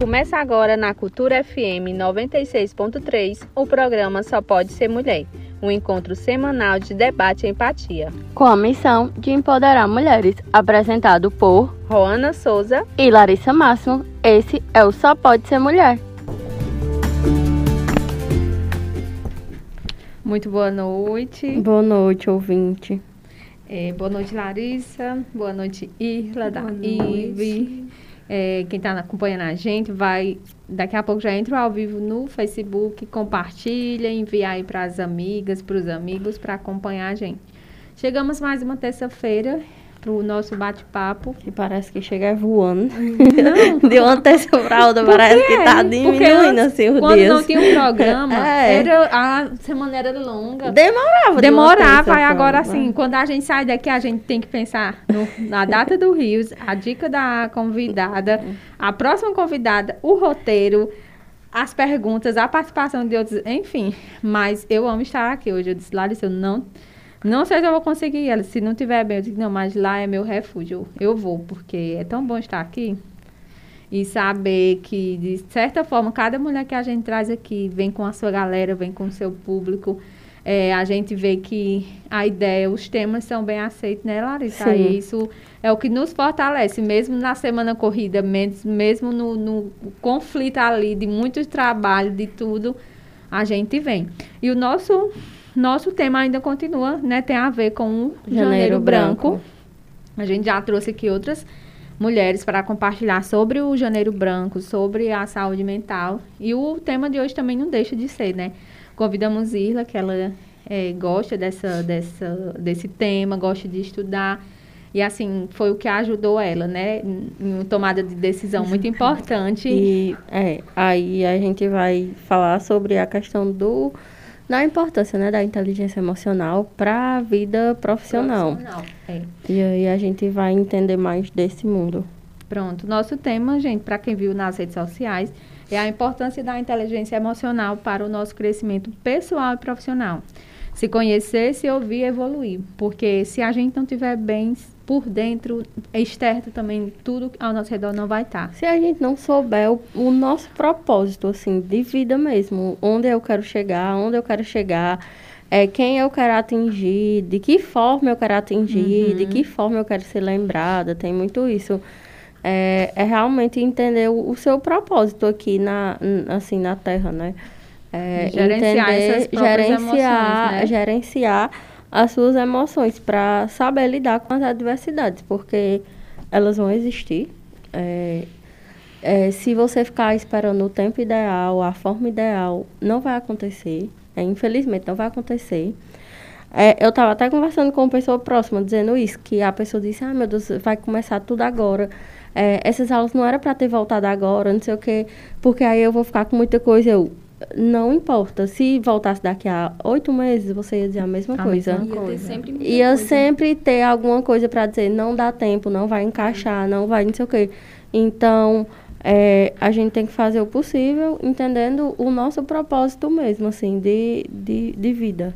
Começa agora na Cultura FM 96.3 o programa Só Pode Ser Mulher, um encontro semanal de debate e empatia. Com a missão de empoderar mulheres, apresentado por Roana Souza e Larissa Máximo, esse é o Só Pode Ser Mulher. Muito boa noite. Boa noite, ouvinte. É, boa noite, Larissa. Boa noite, Irla, da Ive. É, quem está acompanhando a gente vai. Daqui a pouco já entra ao vivo no Facebook, compartilha, envia aí para as amigas, para os amigos, para acompanhar a gente. Chegamos mais uma terça-feira o nosso bate-papo. Que parece que chega voando. Não. De uma para outra, parece que está diminuindo assim o Quando não tinha um programa, é. era, a semana era longa. Demorava. Demorava. Aí agora, assim, quando a gente sai daqui, a gente tem que pensar no, na data do Rios, a dica da convidada, a próxima convidada, o roteiro as perguntas, a participação de outros, enfim. Mas eu amo estar aqui hoje. Eu disse, Larissa, eu não não sei se eu vou conseguir ela. Se não tiver bem, eu digo, não, mas lá é meu refúgio. Eu vou, porque é tão bom estar aqui. E saber que, de certa forma, cada mulher que a gente traz aqui vem com a sua galera, vem com o seu público. É, a gente vê que a ideia, os temas são bem aceitos, né, Larissa? Sim. E isso é o que nos fortalece, mesmo na semana corrida, mesmo no, no conflito ali de muito trabalho, de tudo, a gente vem. E o nosso nosso tema ainda continua, né? Tem a ver com o Janeiro, Janeiro branco. branco. A gente já trouxe aqui outras mulheres para compartilhar sobre o Janeiro Branco, sobre a saúde mental. E o tema de hoje também não deixa de ser, né? Convidamos Irla, que ela é, gosta dessa, dessa, desse tema, gosta de estudar. E assim, foi o que ajudou ela, né? Em uma tomada de decisão muito importante. E é, aí a gente vai falar sobre a questão do da importância né, da inteligência emocional para a vida profissional. profissional é. E aí a gente vai entender mais desse mundo. Pronto. Nosso tema, gente, para quem viu nas redes sociais, é a importância da inteligência emocional para o nosso crescimento pessoal e profissional. Se conhecer, se ouvir, evoluir. Porque se a gente não tiver bem por dentro, externo também, tudo ao nosso redor não vai estar. Tá. Se a gente não souber o, o, nosso propósito, assim, de vida mesmo, onde eu quero chegar, onde eu quero chegar, é, quem eu quero atingir, de que forma eu quero atingir, uhum. de que forma eu quero ser lembrada, tem muito isso. É, é realmente entender o, o, seu propósito aqui na, assim, na Terra, né? É, gerenciar entender, essas gerenciar, emoções, né? gerenciar as suas emoções para saber lidar com as adversidades, porque elas vão existir. É, é, se você ficar esperando o tempo ideal, a forma ideal, não vai acontecer. É, infelizmente, não vai acontecer. É, eu estava até conversando com uma pessoa próxima, dizendo isso, que a pessoa disse, ah, meu Deus, vai começar tudo agora. É, essas aulas não era para ter voltado agora, não sei o quê, porque aí eu vou ficar com muita coisa. Eu, não importa. Se voltasse daqui a oito meses, você ia dizer a mesma a coisa. Mesma ia coisa. sempre, ia coisa. sempre ter alguma coisa para dizer, não dá tempo, não vai encaixar, não vai não sei o quê. Então, é, a gente tem que fazer o possível, entendendo o nosso propósito mesmo, assim, de, de, de vida.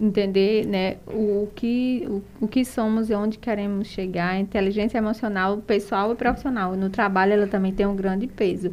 Entender né, o, que, o, o que somos e onde queremos chegar. A inteligência emocional, pessoal e profissional. No trabalho, ela também tem um grande peso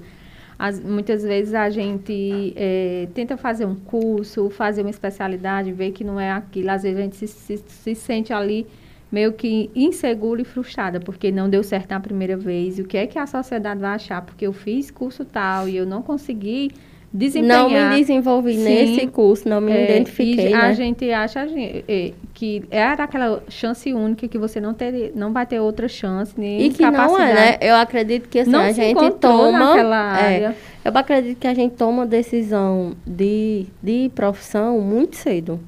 as, muitas vezes a gente é, tenta fazer um curso, fazer uma especialidade, ver que não é aquilo. Às vezes a gente se, se, se sente ali meio que insegura e frustrada, porque não deu certo na primeira vez. O que é que a sociedade vai achar? Porque eu fiz curso tal e eu não consegui desempenhar. Não me desenvolvi Sim, nesse curso, não me é, identifiquei. a né? gente acha é, que era aquela chance única que você não ter, não vai ter outra chance nem E que capacidade. não é, né? Eu acredito que assim, não a gente toma. É, eu acredito que a gente toma decisão de, de profissão muito cedo.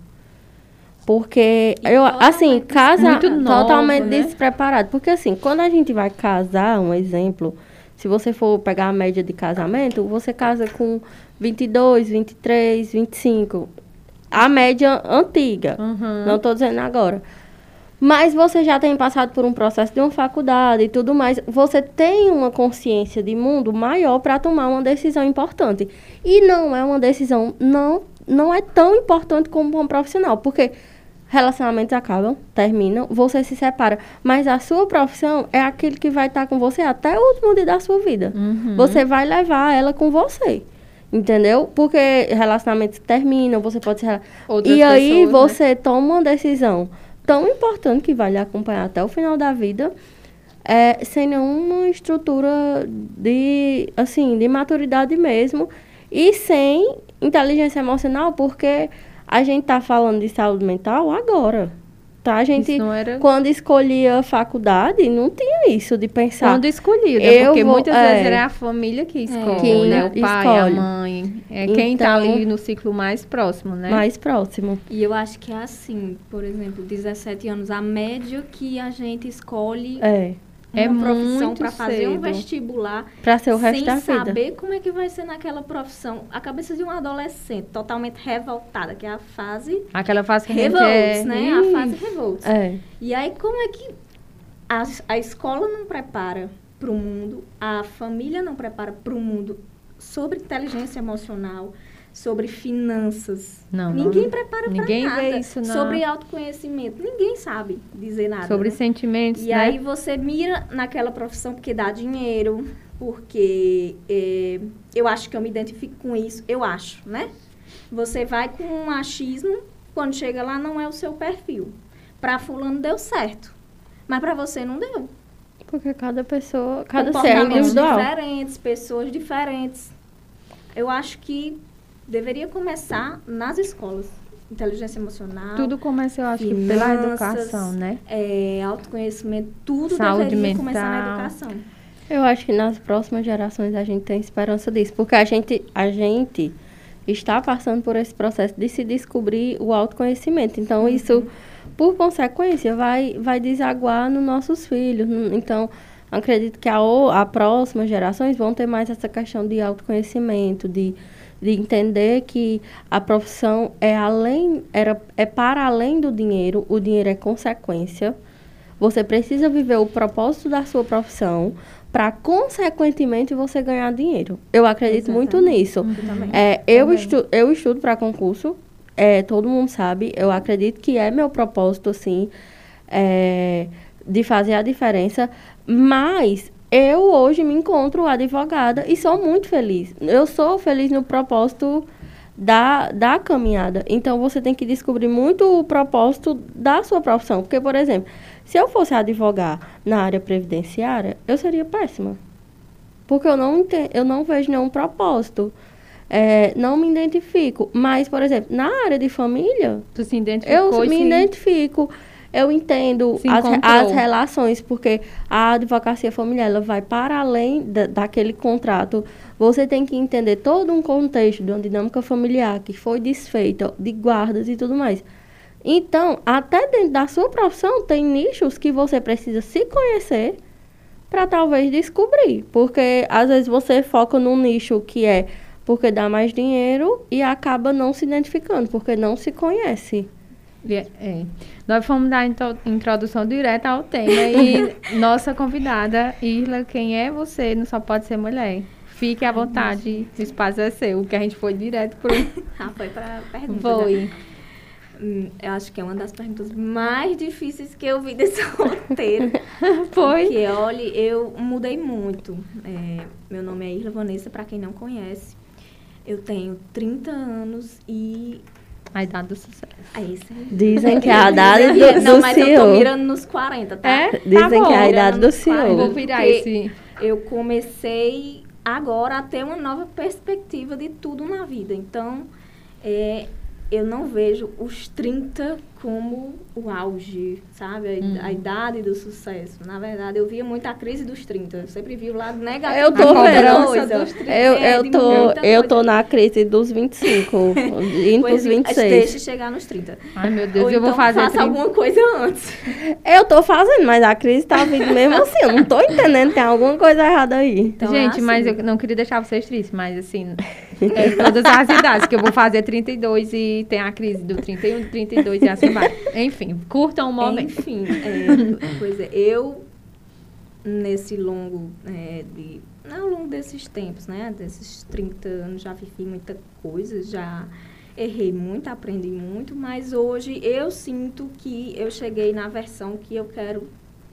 Porque e eu, assim, casa totalmente né? despreparado. Porque assim, quando a gente vai casar, um exemplo, se você for pegar a média de casamento, você casa com 22, 23, 25. A média antiga. Uhum. Não estou dizendo agora. Mas você já tem passado por um processo de uma faculdade e tudo mais. Você tem uma consciência de mundo maior para tomar uma decisão importante. E não é uma decisão, não, não é tão importante como um profissional. Porque relacionamentos acabam, terminam, você se separa. Mas a sua profissão é aquele que vai estar com você até o último dia da sua vida. Uhum. Você vai levar ela com você. Entendeu? Porque relacionamentos terminam, você pode se... Outras e aí pessoas, né? você né? toma uma decisão tão importante que vai lhe acompanhar até o final da vida, é, sem nenhuma estrutura de, assim, de maturidade mesmo e sem inteligência emocional, porque a gente está falando de saúde mental agora. Tá, a gente, era... quando escolhia faculdade, não tinha isso de pensar. Quando escolhia, né? porque vou, muitas é, vezes era a família que escolhe, é, né? O pai, escolhe. a mãe. É então, quem está ali no ciclo mais próximo, né? Mais próximo. E eu acho que é assim, por exemplo, 17 anos, a média que a gente escolhe é é uma profissão para fazer um vestibular para ser o resto sem da vida. saber como é que vai ser naquela profissão. A cabeça de um adolescente totalmente revoltada, que é a fase aquela fase que revolts, é... né? A fase revolts. É. E aí como é que a, a escola não prepara para o mundo, a família não prepara para o mundo sobre inteligência emocional, sobre finanças. Não, ninguém não, prepara para nada. Vê isso, não. Sobre autoconhecimento. Ninguém sabe dizer nada. Sobre né? sentimentos. E né? aí você mira naquela profissão porque dá dinheiro, porque é, eu acho que eu me identifico com isso. Eu acho, né? Você vai com um achismo, quando chega lá não é o seu perfil. Para fulano deu certo, mas para você não deu. Porque cada pessoa, cada ser é individual. diferentes, pessoas diferentes. Eu acho que deveria começar nas escolas. Inteligência emocional. Tudo começa, eu acho, finanças, que pela educação, né? É, autoconhecimento, tudo Saúde deveria mental. começar na educação. Eu acho que nas próximas gerações a gente tem esperança disso, porque a gente, a gente está passando por esse processo de se descobrir o autoconhecimento. Então, uhum. isso, por consequência, vai, vai desaguar nos nossos filhos. Então, acredito que a, a próximas gerações vão ter mais essa questão de autoconhecimento, de de entender que a profissão é além era é para além do dinheiro, o dinheiro é consequência. Você precisa viver o propósito da sua profissão para consequentemente você ganhar dinheiro. Eu acredito Exatamente. muito nisso. Eu é, eu, estu, eu estudo para concurso, é, todo mundo sabe. Eu acredito que é meu propósito, assim, é, de fazer a diferença. Mas eu hoje me encontro advogada e sou muito feliz. Eu sou feliz no propósito da, da caminhada. Então, você tem que descobrir muito o propósito da sua profissão. Porque, por exemplo, se eu fosse advogar na área previdenciária, eu seria péssima. Porque eu não, entendo, eu não vejo nenhum propósito. É, não me identifico. Mas, por exemplo, na área de família... Tu se identificou? Eu me identifico eu entendo as, as, relações, porque a advocacia familiar ela vai para além da, daquele contrato. Você tem que entender todo um contexto de uma dinâmica familiar que foi desfeita, de guardas e tudo mais. Então, até dentro da sua profissão, tem nichos que você precisa se conhecer para talvez descobrir. Porque às vezes você foca num nicho que é porque dá mais dinheiro e acaba não se identificando, porque não se conhece. É. Nós fomos dar introdução direta ao tema e nossa convidada, Irla, quem é você? Não só pode ser mulher. Fique à vontade, o espaço é seu, que a gente foi direto por. ah, foi para pergunta. Foi. Hum, eu acho que é uma das perguntas mais difíceis que eu vi desse roteiro. foi. Porque, olha, eu mudei muito. É, meu nome é Irla Vanessa, para quem não conhece. Eu tenho 30 anos e a idade do sucesso. É isso aí. Dizem que é a idade do, do Não, mas eu tô mirando nos 40, tá? É? Dizem tá que é a idade do senhor. Vou virar esse... Eu comecei agora a ter uma nova perspectiva de tudo na vida. Então, é, eu não vejo os 30 como o auge, sabe? A, hum. a, idade do sucesso. Na verdade, eu via muito a crise dos 30. Eu sempre vi o lado negativo. Eu tô vendo. Eu, é, eu, tô, eu tô na crise dos 25, indo pros 26. Deixa chegar nos 30. Ai, meu Deus, Ou eu então vou fazer. Faça 30... alguma coisa antes. Eu tô fazendo, mas a crise tá vindo mesmo assim. Eu não tô entendendo, tem alguma coisa errada aí. Então, Gente, é assim. mas eu não queria deixar vocês tristes, mas assim, é todas as idades, que eu vou fazer 32 e tem a crise do 31, 32 e assim vai. Enfim, curtam o momento. Enfim, é, pois é, eu, nesse longo, é, de, ao longo desses tempos, né, desses 30 anos, já vivi muita coisa, já... errei muito, aprendi muito, mas hoje eu sinto que eu cheguei na versão que eu quero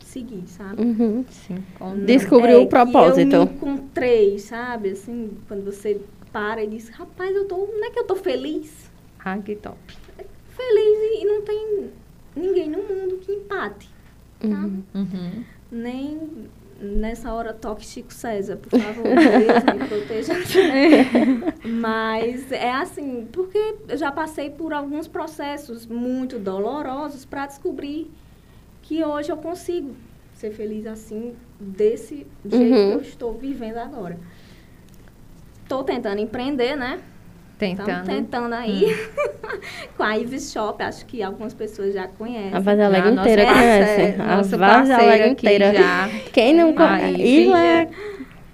seguir, sabe? Uhum. Sim. Descobriu é, o propósito. eu me encontrei, sabe? Assim, quando você para e diz, rapaz, eu tô, não é que eu tô feliz? Ah, que top. Feliz e, não tem ninguém no mundo que empate, uhum. Uhum. Nem nessa hora toque Chico César, por favor, Deus me proteja. Mas é assim, porque eu já passei por alguns processos muito dolorosos para descobrir que hoje eu consigo ser feliz assim, desse jeito uhum. que eu estou vivendo agora. Estou tentando empreender, né? Tentando. Estamos tentando aí. Hum. com a Ives Shop, acho que algumas pessoas já conhecem. A Vaz Alegre inteira conhece. É, a Vaz Alegre inteira. Já. Quem não conhece?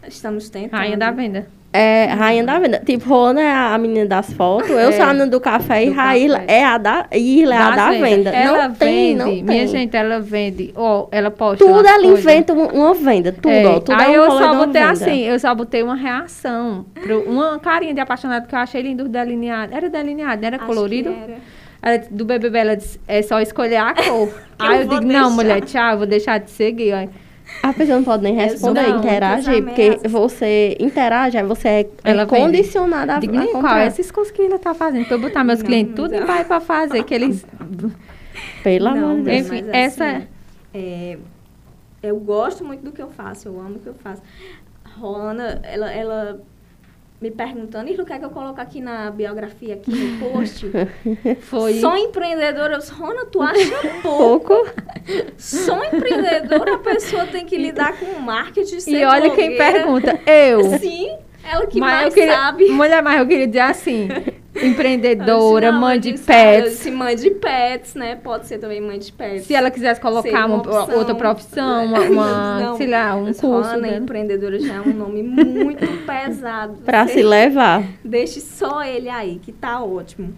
Estamos tentando. Rainha da venda. É, rainha da venda. Tipo, Rona é a menina das fotos, eu é, sou a menina do café do e Raíla é a da, Irla é a da venda. Ela não vende, tem, não minha tem. gente, ela vende, ó, ela posta Tudo ela coisas. inventa uma venda, tudo, é. ó, tudo Aí é eu só botei assim, eu só botei uma reação, pro, uma carinha de apaixonado que eu achei lindo delineado. Era delineado, era Acho colorido? Era. Do BBB, ela disse, é só escolher a cor. Aí eu, eu digo, deixar. não, mulher, tchau, eu vou deixar de seguir. A pessoa não pode nem responder, não, interagir, porque você interage, aí você é ela condicionada a, Digo, a qual é esses cursos que ela tá fazendo? Pra eu botar meus não, clientes tudo em pai pra fazer, que eles... Pelo amor de Deus. Enfim, assim, essa... É, eu gosto muito do que eu faço, eu amo o que eu faço. Rona, ela, ela me perguntando, e o que é que eu coloco aqui na biografia, aqui no post? Foi. Sou empreendedora. Rona, tu acha pouco? pouco? Sou empreendedora, a pessoa tem que lidar com marketing, E olha blogueira. quem pergunta, eu. Sim, ela que mas mais queria, sabe. Mulher, mas eu queria dizer assim, empreendedora, não, mãe de pets. Se mãe de pets, né? Pode ser também mãe de pets. Se ela quisesse colocar uma, uma outra profissão, uma, uma não, sei lá, um curso. Ana, né? empreendedora já é um nome muito pesado. Para se levar. Deixe só ele aí, que tá ótimo.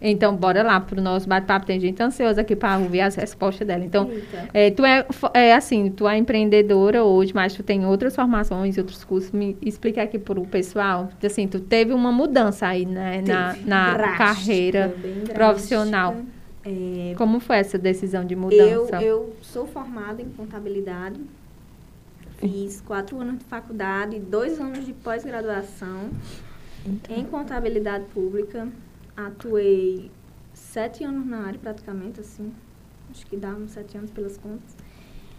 Então, bora lá pro nosso bate-papo. Tem gente ansiosa aqui para ouvir as respostas dela. Então, é, tu é, é, assim, tu é empreendedora hoje, mas tu tem outras formações, outros cursos. Me explica aqui pro pessoal. Assim, tu teve uma mudança aí, né, na, na drástica, carreira profissional. É, Como foi essa decisão de mudança? Eu, eu sou formada em contabilidade. Fiz quatro anos de faculdade, dois anos de pós-graduação então. em contabilidade pública atuei sete anos na área, praticamente, assim. Acho que dá uns sete anos pelas contas.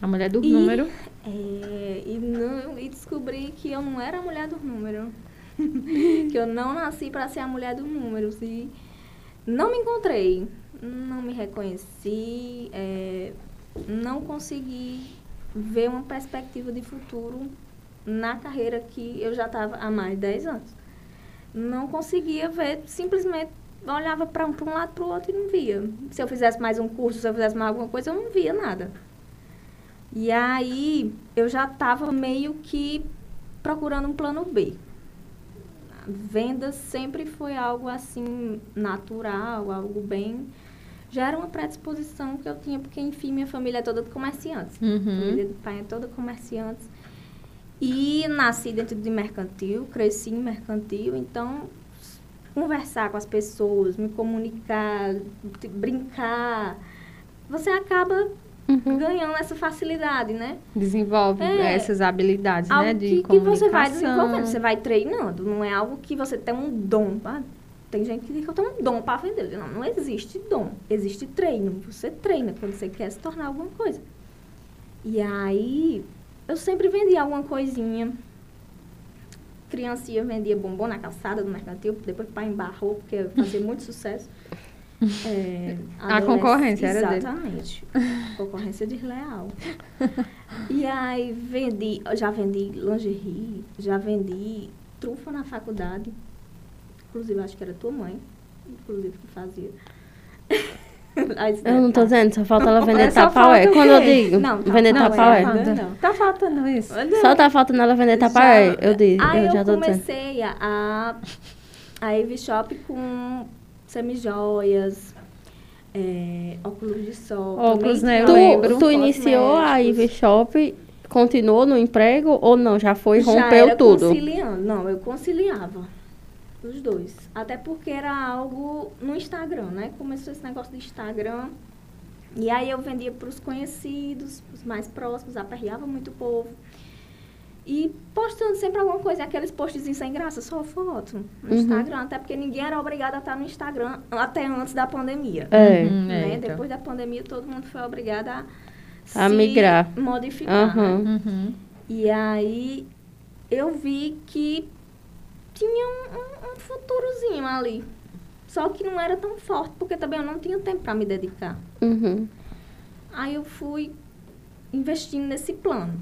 A mulher do e, número. É, e, não, e descobri que eu não era a mulher do número. que eu não nasci para ser a mulher dos números. E não me encontrei. Não me reconheci. É, não consegui ver uma perspectiva de futuro na carreira que eu já estava há mais de 10 anos. Não conseguia ver simplesmente olhava para um, um lado para o outro e não via. Se eu fizesse mais um curso, se eu fizesse mais alguma coisa, eu não via nada. E aí eu já estava meio que procurando um plano B. A venda sempre foi algo assim natural, algo bem. Já era uma predisposição que eu tinha, porque, enfim, minha família é toda de comerciantes. Uhum. A família do pai é toda comerciantes. E nasci dentro de mercantil, cresci em mercantil, então conversar com as pessoas, me comunicar, brincar, você acaba uhum. ganhando essa facilidade, né? Desenvolve é, essas habilidades, né? De que, que você vai desenvolvendo, você vai treinando. Não é algo que você tem um dom. Ah, tem gente que diz que eu tenho um dom para vender. Não, não existe dom. Existe treino. Você treina quando você quer se tornar alguma coisa. E aí, eu sempre vendi alguma coisinha criancinha vendia bombom na calçada do mercantil, depois o pai embarrou, porque fazia muito sucesso. É, a concorrência era dele. Exatamente. concorrência desleal. e aí vendi, já vendi lingerie, já vendi trufa na faculdade. Inclusive, acho que era tua mãe, inclusive, que fazia. Eu não tô dizendo, só falta ela vender tapaué. Quando eu digo não, tá, vender tapaué. Não, tá faltando isso. Só tá faltando ela vender tapaué, eu digo. Aí eu, já tô comecei dizendo. a, a Eve Shop com semijoias, é, óculos de sol. Óculos, né? Eu tu, lembro. Tu iniciou a Eve Shop, continuou no emprego ou não? Já foi, já rompeu tudo? conciliando. Não, eu conciliava. Os dois. Até porque era algo no Instagram, né? Começou esse negócio do Instagram. E aí eu vendia para os conhecidos, os mais próximos, aperreava muito o povo. E postando sempre alguma coisa, aqueles postzinhos sem graça, só foto no uhum. Instagram, até porque ninguém era obrigado a estar no Instagram até antes da pandemia. É. Uhum, né? é então. Depois da pandemia, todo mundo foi obrigado a, a migrar. modificar. Uhum. Né? Uhum. E aí eu vi que tinha um, um, um futurozinho ali. Só que não era tão forte, porque também eu não tinha tempo para me dedicar. Uhum. Aí eu fui investindo nesse plano.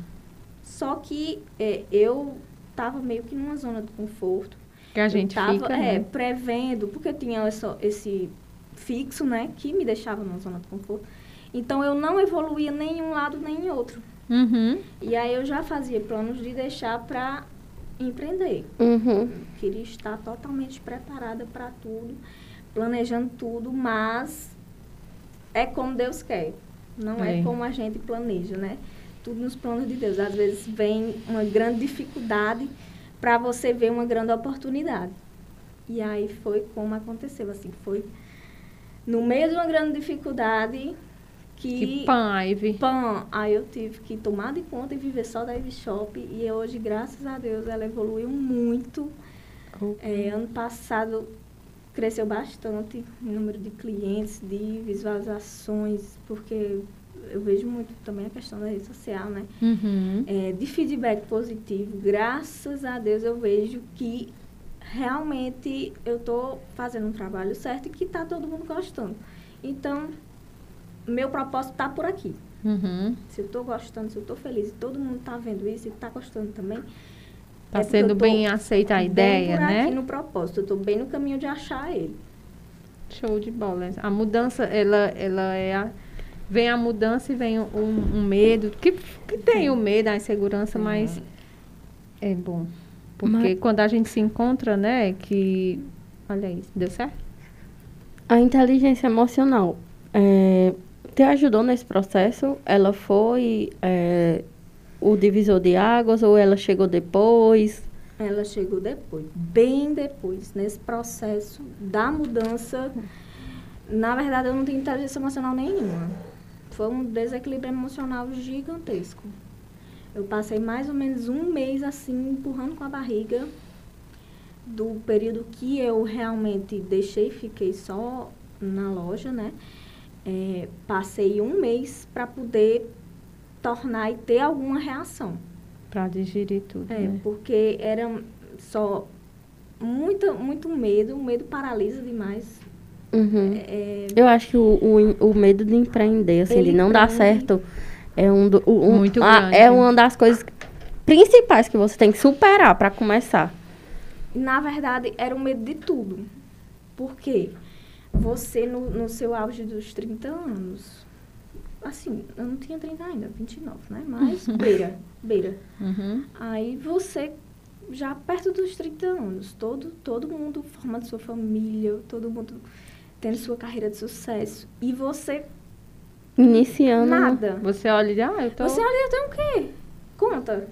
Só que é, eu estava meio que numa zona de conforto. Que a gente tava, fica, é, né? prevendo, porque tinha esse, esse fixo, né, que me deixava numa zona de conforto. Então, eu não evoluía nem em um lado nem em outro. Uhum. E aí, eu já fazia planos de deixar para empreender. Uhum. Queria estar totalmente preparada para tudo, planejando tudo, mas é como Deus quer. Não é, é como a gente planeja, né? Tudo nos planos de Deus. Às vezes vem uma grande dificuldade para você ver uma grande oportunidade. E aí foi como aconteceu, assim, foi no meio de uma grande dificuldade que... Que pan, Ivy. Pan. Aí eu tive que tomar de conta e viver só da Ivy Shop. E hoje, graças a Deus, ela evoluiu muito. É, ano passado cresceu bastante o número de clientes, de visualizações, porque eu vejo muito também a questão da rede social, né? Uhum. É, de feedback positivo. Graças a Deus eu vejo que realmente eu estou fazendo um trabalho certo e que está todo mundo gostando. Então, meu propósito está por aqui. Uhum. Se eu estou gostando, se eu estou feliz e todo mundo está vendo isso e está gostando também. Está é sendo bem aceita a ideia, bem por né? aqui no propósito. Eu estou bem no caminho de achar ele. Show de bola. A mudança, ela, ela é a, vem a mudança e vem um, um medo, que, que tem o medo, a insegurança, mas é bom. Porque mas... quando a gente se encontra, né, que... Olha isso, deu certo? A inteligência emocional é, te ajudou nesse processo? Ela foi é, o divisor de águas ou ela chegou depois? Ela chegou depois, bem depois, nesse processo da mudança. Na verdade, eu não tenho inteligência emocional nenhuma. Foi um desequilíbrio emocional gigantesco. Eu passei mais ou menos um mês assim, empurrando com a barriga, do período que eu realmente deixei, fiquei só na loja, né? É, passei um mês para poder tornar e ter alguma reação. Para digerir tudo. É, né? porque era só muito, muito medo, o medo paralisa demais. Uhum. É, eu acho que o, o, o, medo de empreender, assim, de não dar certo, é um, do, um Muito a, é uma das coisas principais que você tem que superar para começar. Na verdade, era o medo de tudo. Por quê? Você, no, no seu auge dos 30 anos, assim, eu não tinha 30 ainda, 29, né? Mas beira, beira. Uhum. Aí você, já perto dos 30 anos, todo, todo mundo formando sua família, todo mundo tendo sua carreira de sucesso. E você. Iniciando. Nada. Você olha e ah, eu tô. Você olha, eu tenho o quê? Conta.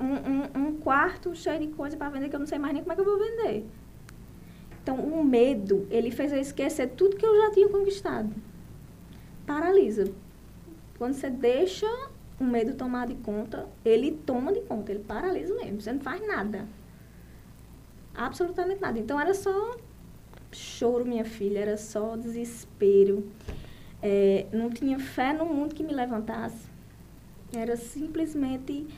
Um, um, um quarto cheio de coisa para vender que eu não sei mais nem como é que eu vou vender. Então, o medo, ele fez eu esquecer tudo que eu já tinha conquistado. Paralisa. Quando você deixa o medo tomar de conta, ele toma de conta, ele paralisa mesmo. Você não faz nada. Absolutamente nada. Então, era só choro, minha filha, era só desespero. É, não tinha fé no mundo que me levantasse. Era simplesmente.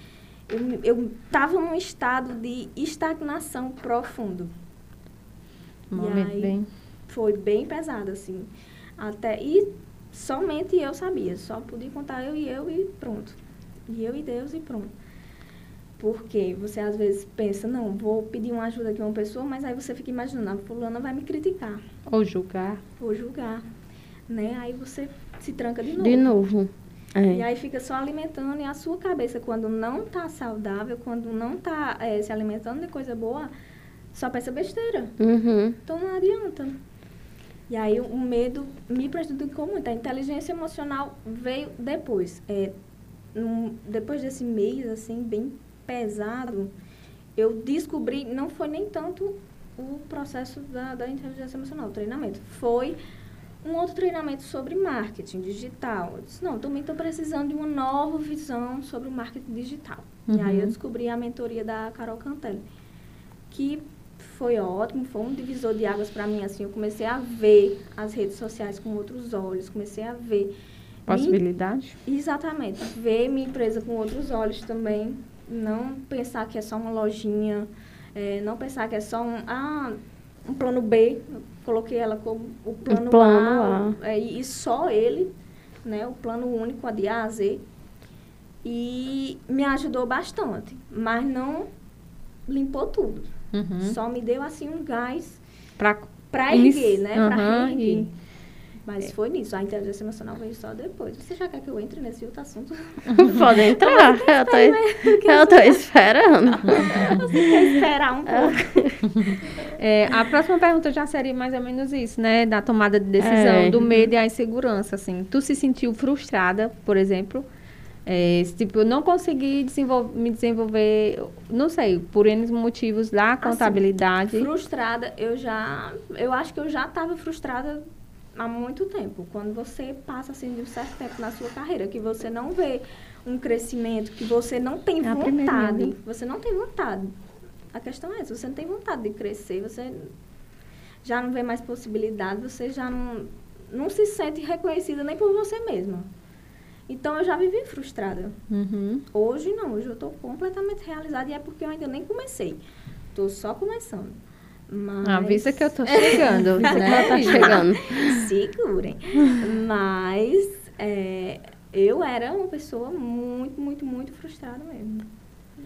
Eu estava num estado de estagnação profundo. Momento bem. Foi bem pesado, assim. Até, e somente eu sabia. Só podia contar eu e eu e pronto. E eu e Deus e pronto. Porque você às vezes pensa, não, vou pedir uma ajuda aqui a uma pessoa, mas aí você fica imaginando, a fulana vai me criticar. Ou julgar. Ou julgar. Né? Aí você se tranca de novo. De novo. É. E aí fica só alimentando e a sua cabeça, quando não está saudável, quando não está é, se alimentando de coisa boa, só pensa besteira. Uhum. Então não adianta. E aí o medo me prejudicou muito. A inteligência emocional veio depois. É, num, depois desse mês, assim, bem pesado, eu descobri, não foi nem tanto o processo da, da inteligência emocional, o treinamento. Foi um outro treinamento sobre marketing digital. Eu disse, não, também estou precisando de uma nova visão sobre o marketing digital. Uhum. E aí eu uhum. descobri a mentoria da Carol Cantelli, que foi ótimo, foi um divisor de águas para mim, assim, eu comecei a ver as redes sociais com outros olhos, comecei a ver... Possibilidade? exatamente, ver minha empresa com outros olhos também, não pensar que é só uma lojinha, é, não pensar que é só um, ah, um plano B, eu coloquei ela como o plano, o plano A, A. É, e só ele, né, o plano único, a de A a Z, e me ajudou bastante, mas não limpou tudo. Uhum. Só me deu assim um gás para erguer, né? Uhum, para erguer. Mas é. foi nisso. A inteligência emocional veio só depois. Você já quer que eu entre nesse outro assunto? Pode entrar. eu tô, eu tô esperando. Você quer esperar um pouco. É, a próxima pergunta já seria mais ou menos isso, né? Da tomada de decisão, é. do medo e a insegurança, assim. Tu se sentiu frustrada, por exemplo? É, tipo, eu não consegui desenvolver, me desenvolver, não sei, por N motivos da assim, contabilidade. Assim, frustrada, eu já. Eu acho que eu já estava frustrada há muito tempo. Quando você passa assim de um certo tempo na sua carreira, que você não vê um crescimento, que você não tem é vontade. Você não tem vontade. A questão é essa, você não tem vontade de crescer, você já não vê mais possibilidade, você já não, não se sente reconhecida nem por você mesma. Então eu já vivi frustrada. Uhum. Hoje não, hoje eu estou completamente realizada e é porque eu ainda nem comecei. Estou só começando. Mas... Avisa que eu estou chegando, né? tá chegando. Segurem. Mas é, eu era uma pessoa muito, muito, muito frustrada mesmo.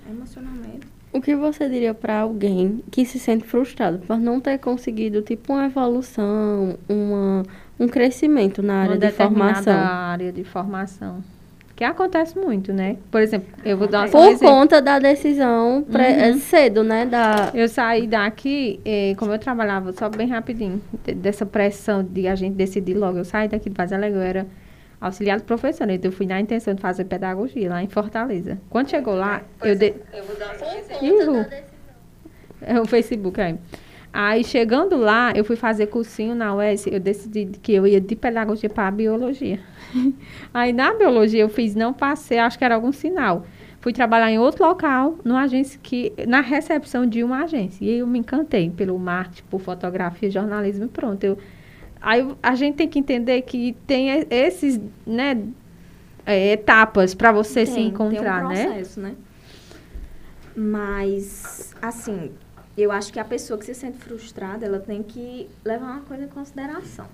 Emocionalmente. O que você diria para alguém que se sente frustrado por não ter conseguido, tipo, uma evolução, uma um crescimento na área de formação. área de formação. Que acontece muito, né? Por exemplo, eu vou dar Por conta da decisão pré, uhum. cedo, né? Da... Eu saí daqui, eh, como eu trabalhava, só bem rapidinho, dessa pressão de a gente decidir logo. Eu saí daqui de Vaz Alegre, eu era auxiliar de professor, então eu fui na intenção de fazer pedagogia lá em Fortaleza. Quando chegou lá, eu... De... Eu vou dar uma É o Facebook aí. Aí, chegando lá, eu fui fazer cursinho na UES, eu decidi que eu ia de pedagogia para biologia. Aí, na biologia, eu fiz, não passei, acho que era algum sinal. Fui trabalhar em outro local, numa agência que, na recepção de uma agência. E eu me encantei pelo marketing, por fotografia, jornalismo e pronto. Eu, aí a gente tem que entender que tem esses, né, é, etapas para você tem, se encontrar, tem um processo, né? né? Mas, assim, eu acho que a pessoa que se sente frustrada, ela tem que levar uma coisa em consideração.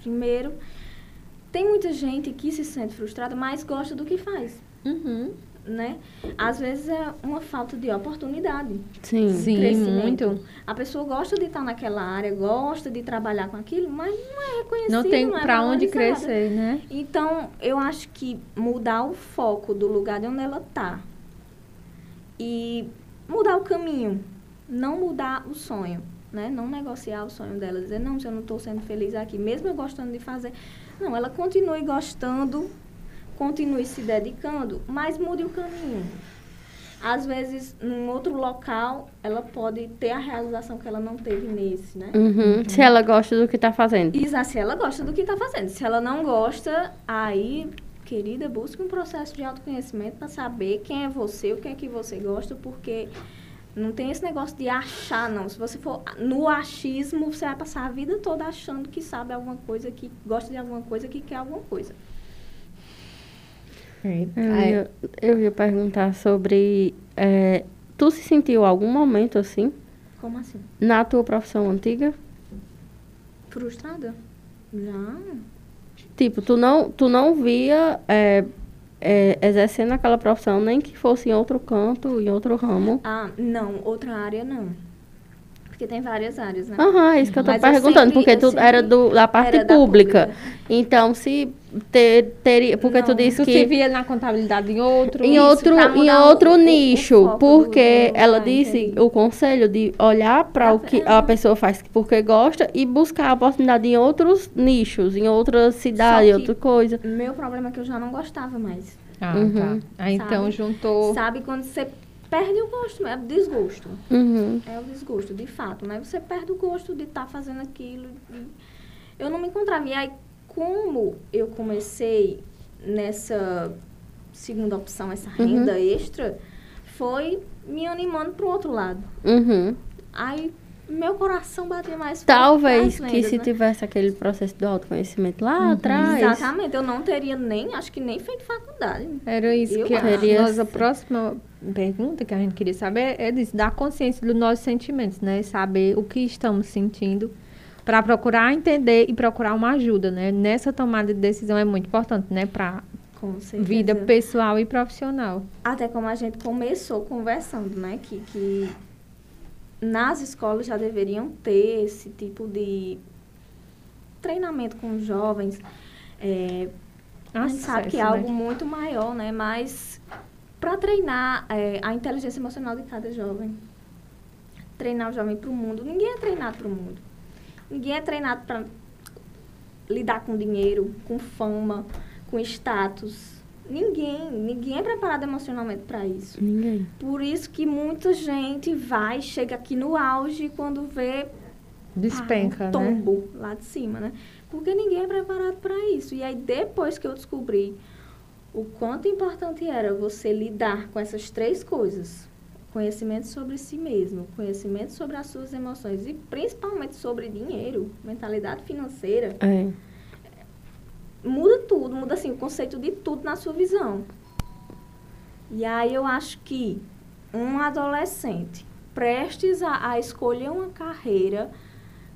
Primeiro, tem muita gente que se sente frustrada, mas gosta do que faz. Uhum. Né? Às vezes é uma falta de oportunidade. Sim, sim, muito. A pessoa gosta de estar naquela área, gosta de trabalhar com aquilo, mas não é reconhecido. Não tem é para onde crescer, né? Então, eu acho que mudar o foco do lugar de onde ela está e mudar o caminho não mudar o sonho, né? Não negociar o sonho dela, dizer, não, se eu não estou sendo feliz aqui, mesmo eu gostando de fazer. Não, ela continue gostando, continue se dedicando, mas mude o caminho. Às vezes, num outro local, ela pode ter a realização que ela não teve nesse, né? Uhum. Se ela gosta do que está fazendo. Exato, se ela gosta do que está fazendo. Se ela não gosta, aí, querida, busque um processo de autoconhecimento para saber quem é você, o que é que você gosta, porque não tem esse negócio de achar, não. Se você for no achismo, você vai passar a vida toda achando que sabe alguma coisa, que gosta de alguma coisa, que quer alguma coisa. É. Eu ia, eu ia perguntar sobre. É, tu se sentiu algum momento assim? Como assim? Na tua profissão antiga? Frustrada? Já. Tipo, tu não, tu não via é, é, exercendo aquela profissão, nem que fosse em outro canto, em outro ramo? Ah, não, outra área não. Porque tem várias áreas, né? Aham, é isso que eu tô Mas perguntando, eu sempre, porque tu era do, da parte pública. Da pública. Então, se ter, teria. Porque não, tu disse tu que. se via na contabilidade em outro Em outro, em outro o, nicho. O porque do, ela disse entendi. o conselho de olhar para o que a pessoa faz porque gosta e buscar a oportunidade em outros nichos, em outra cidade, outra coisa. Meu problema é que eu já não gostava mais. Ah, tá. uhum. tá. Aí então juntou. Sabe quando você perde o gosto, é o desgosto. Uhum. É o desgosto, de fato, né? Você perde o gosto de estar tá fazendo aquilo. Eu não me encontrava. E aí, como eu comecei nessa segunda opção, essa renda uhum. extra, foi me animando para o outro lado. Uhum. Aí meu coração batia mais forte. Talvez que se né? tivesse aquele processo do autoconhecimento lá uhum. atrás. Exatamente, eu não teria nem, acho que nem feito faculdade. Era isso eu que a nossa próxima pergunta que a gente queria saber é disso, da consciência dos nossos sentimentos, né? Saber o que estamos sentindo para procurar entender e procurar uma ajuda, né? Nessa tomada de decisão é muito importante, né? Para vida pessoal e profissional. Até como a gente começou conversando, né? Que, que nas escolas já deveriam ter esse tipo de treinamento com os jovens. É, a gente sabe que é algo né? muito maior, né? Mas para treinar é, a inteligência emocional de cada jovem, treinar o jovem para o mundo. Ninguém é treinado para o mundo. Ninguém é treinado para lidar com dinheiro, com fama, com status. Ninguém, ninguém é preparado emocionalmente para isso. Ninguém. Por isso que muita gente vai, chega aqui no auge quando vê despenca, ah, um tombo né? lá de cima, né? Porque ninguém é preparado para isso. E aí depois que eu descobri o quanto importante era você lidar com essas três coisas, conhecimento sobre si mesmo, conhecimento sobre as suas emoções e principalmente sobre dinheiro, mentalidade financeira. É muda tudo, muda assim o conceito de tudo na sua visão. E aí eu acho que um adolescente prestes a, a escolher uma carreira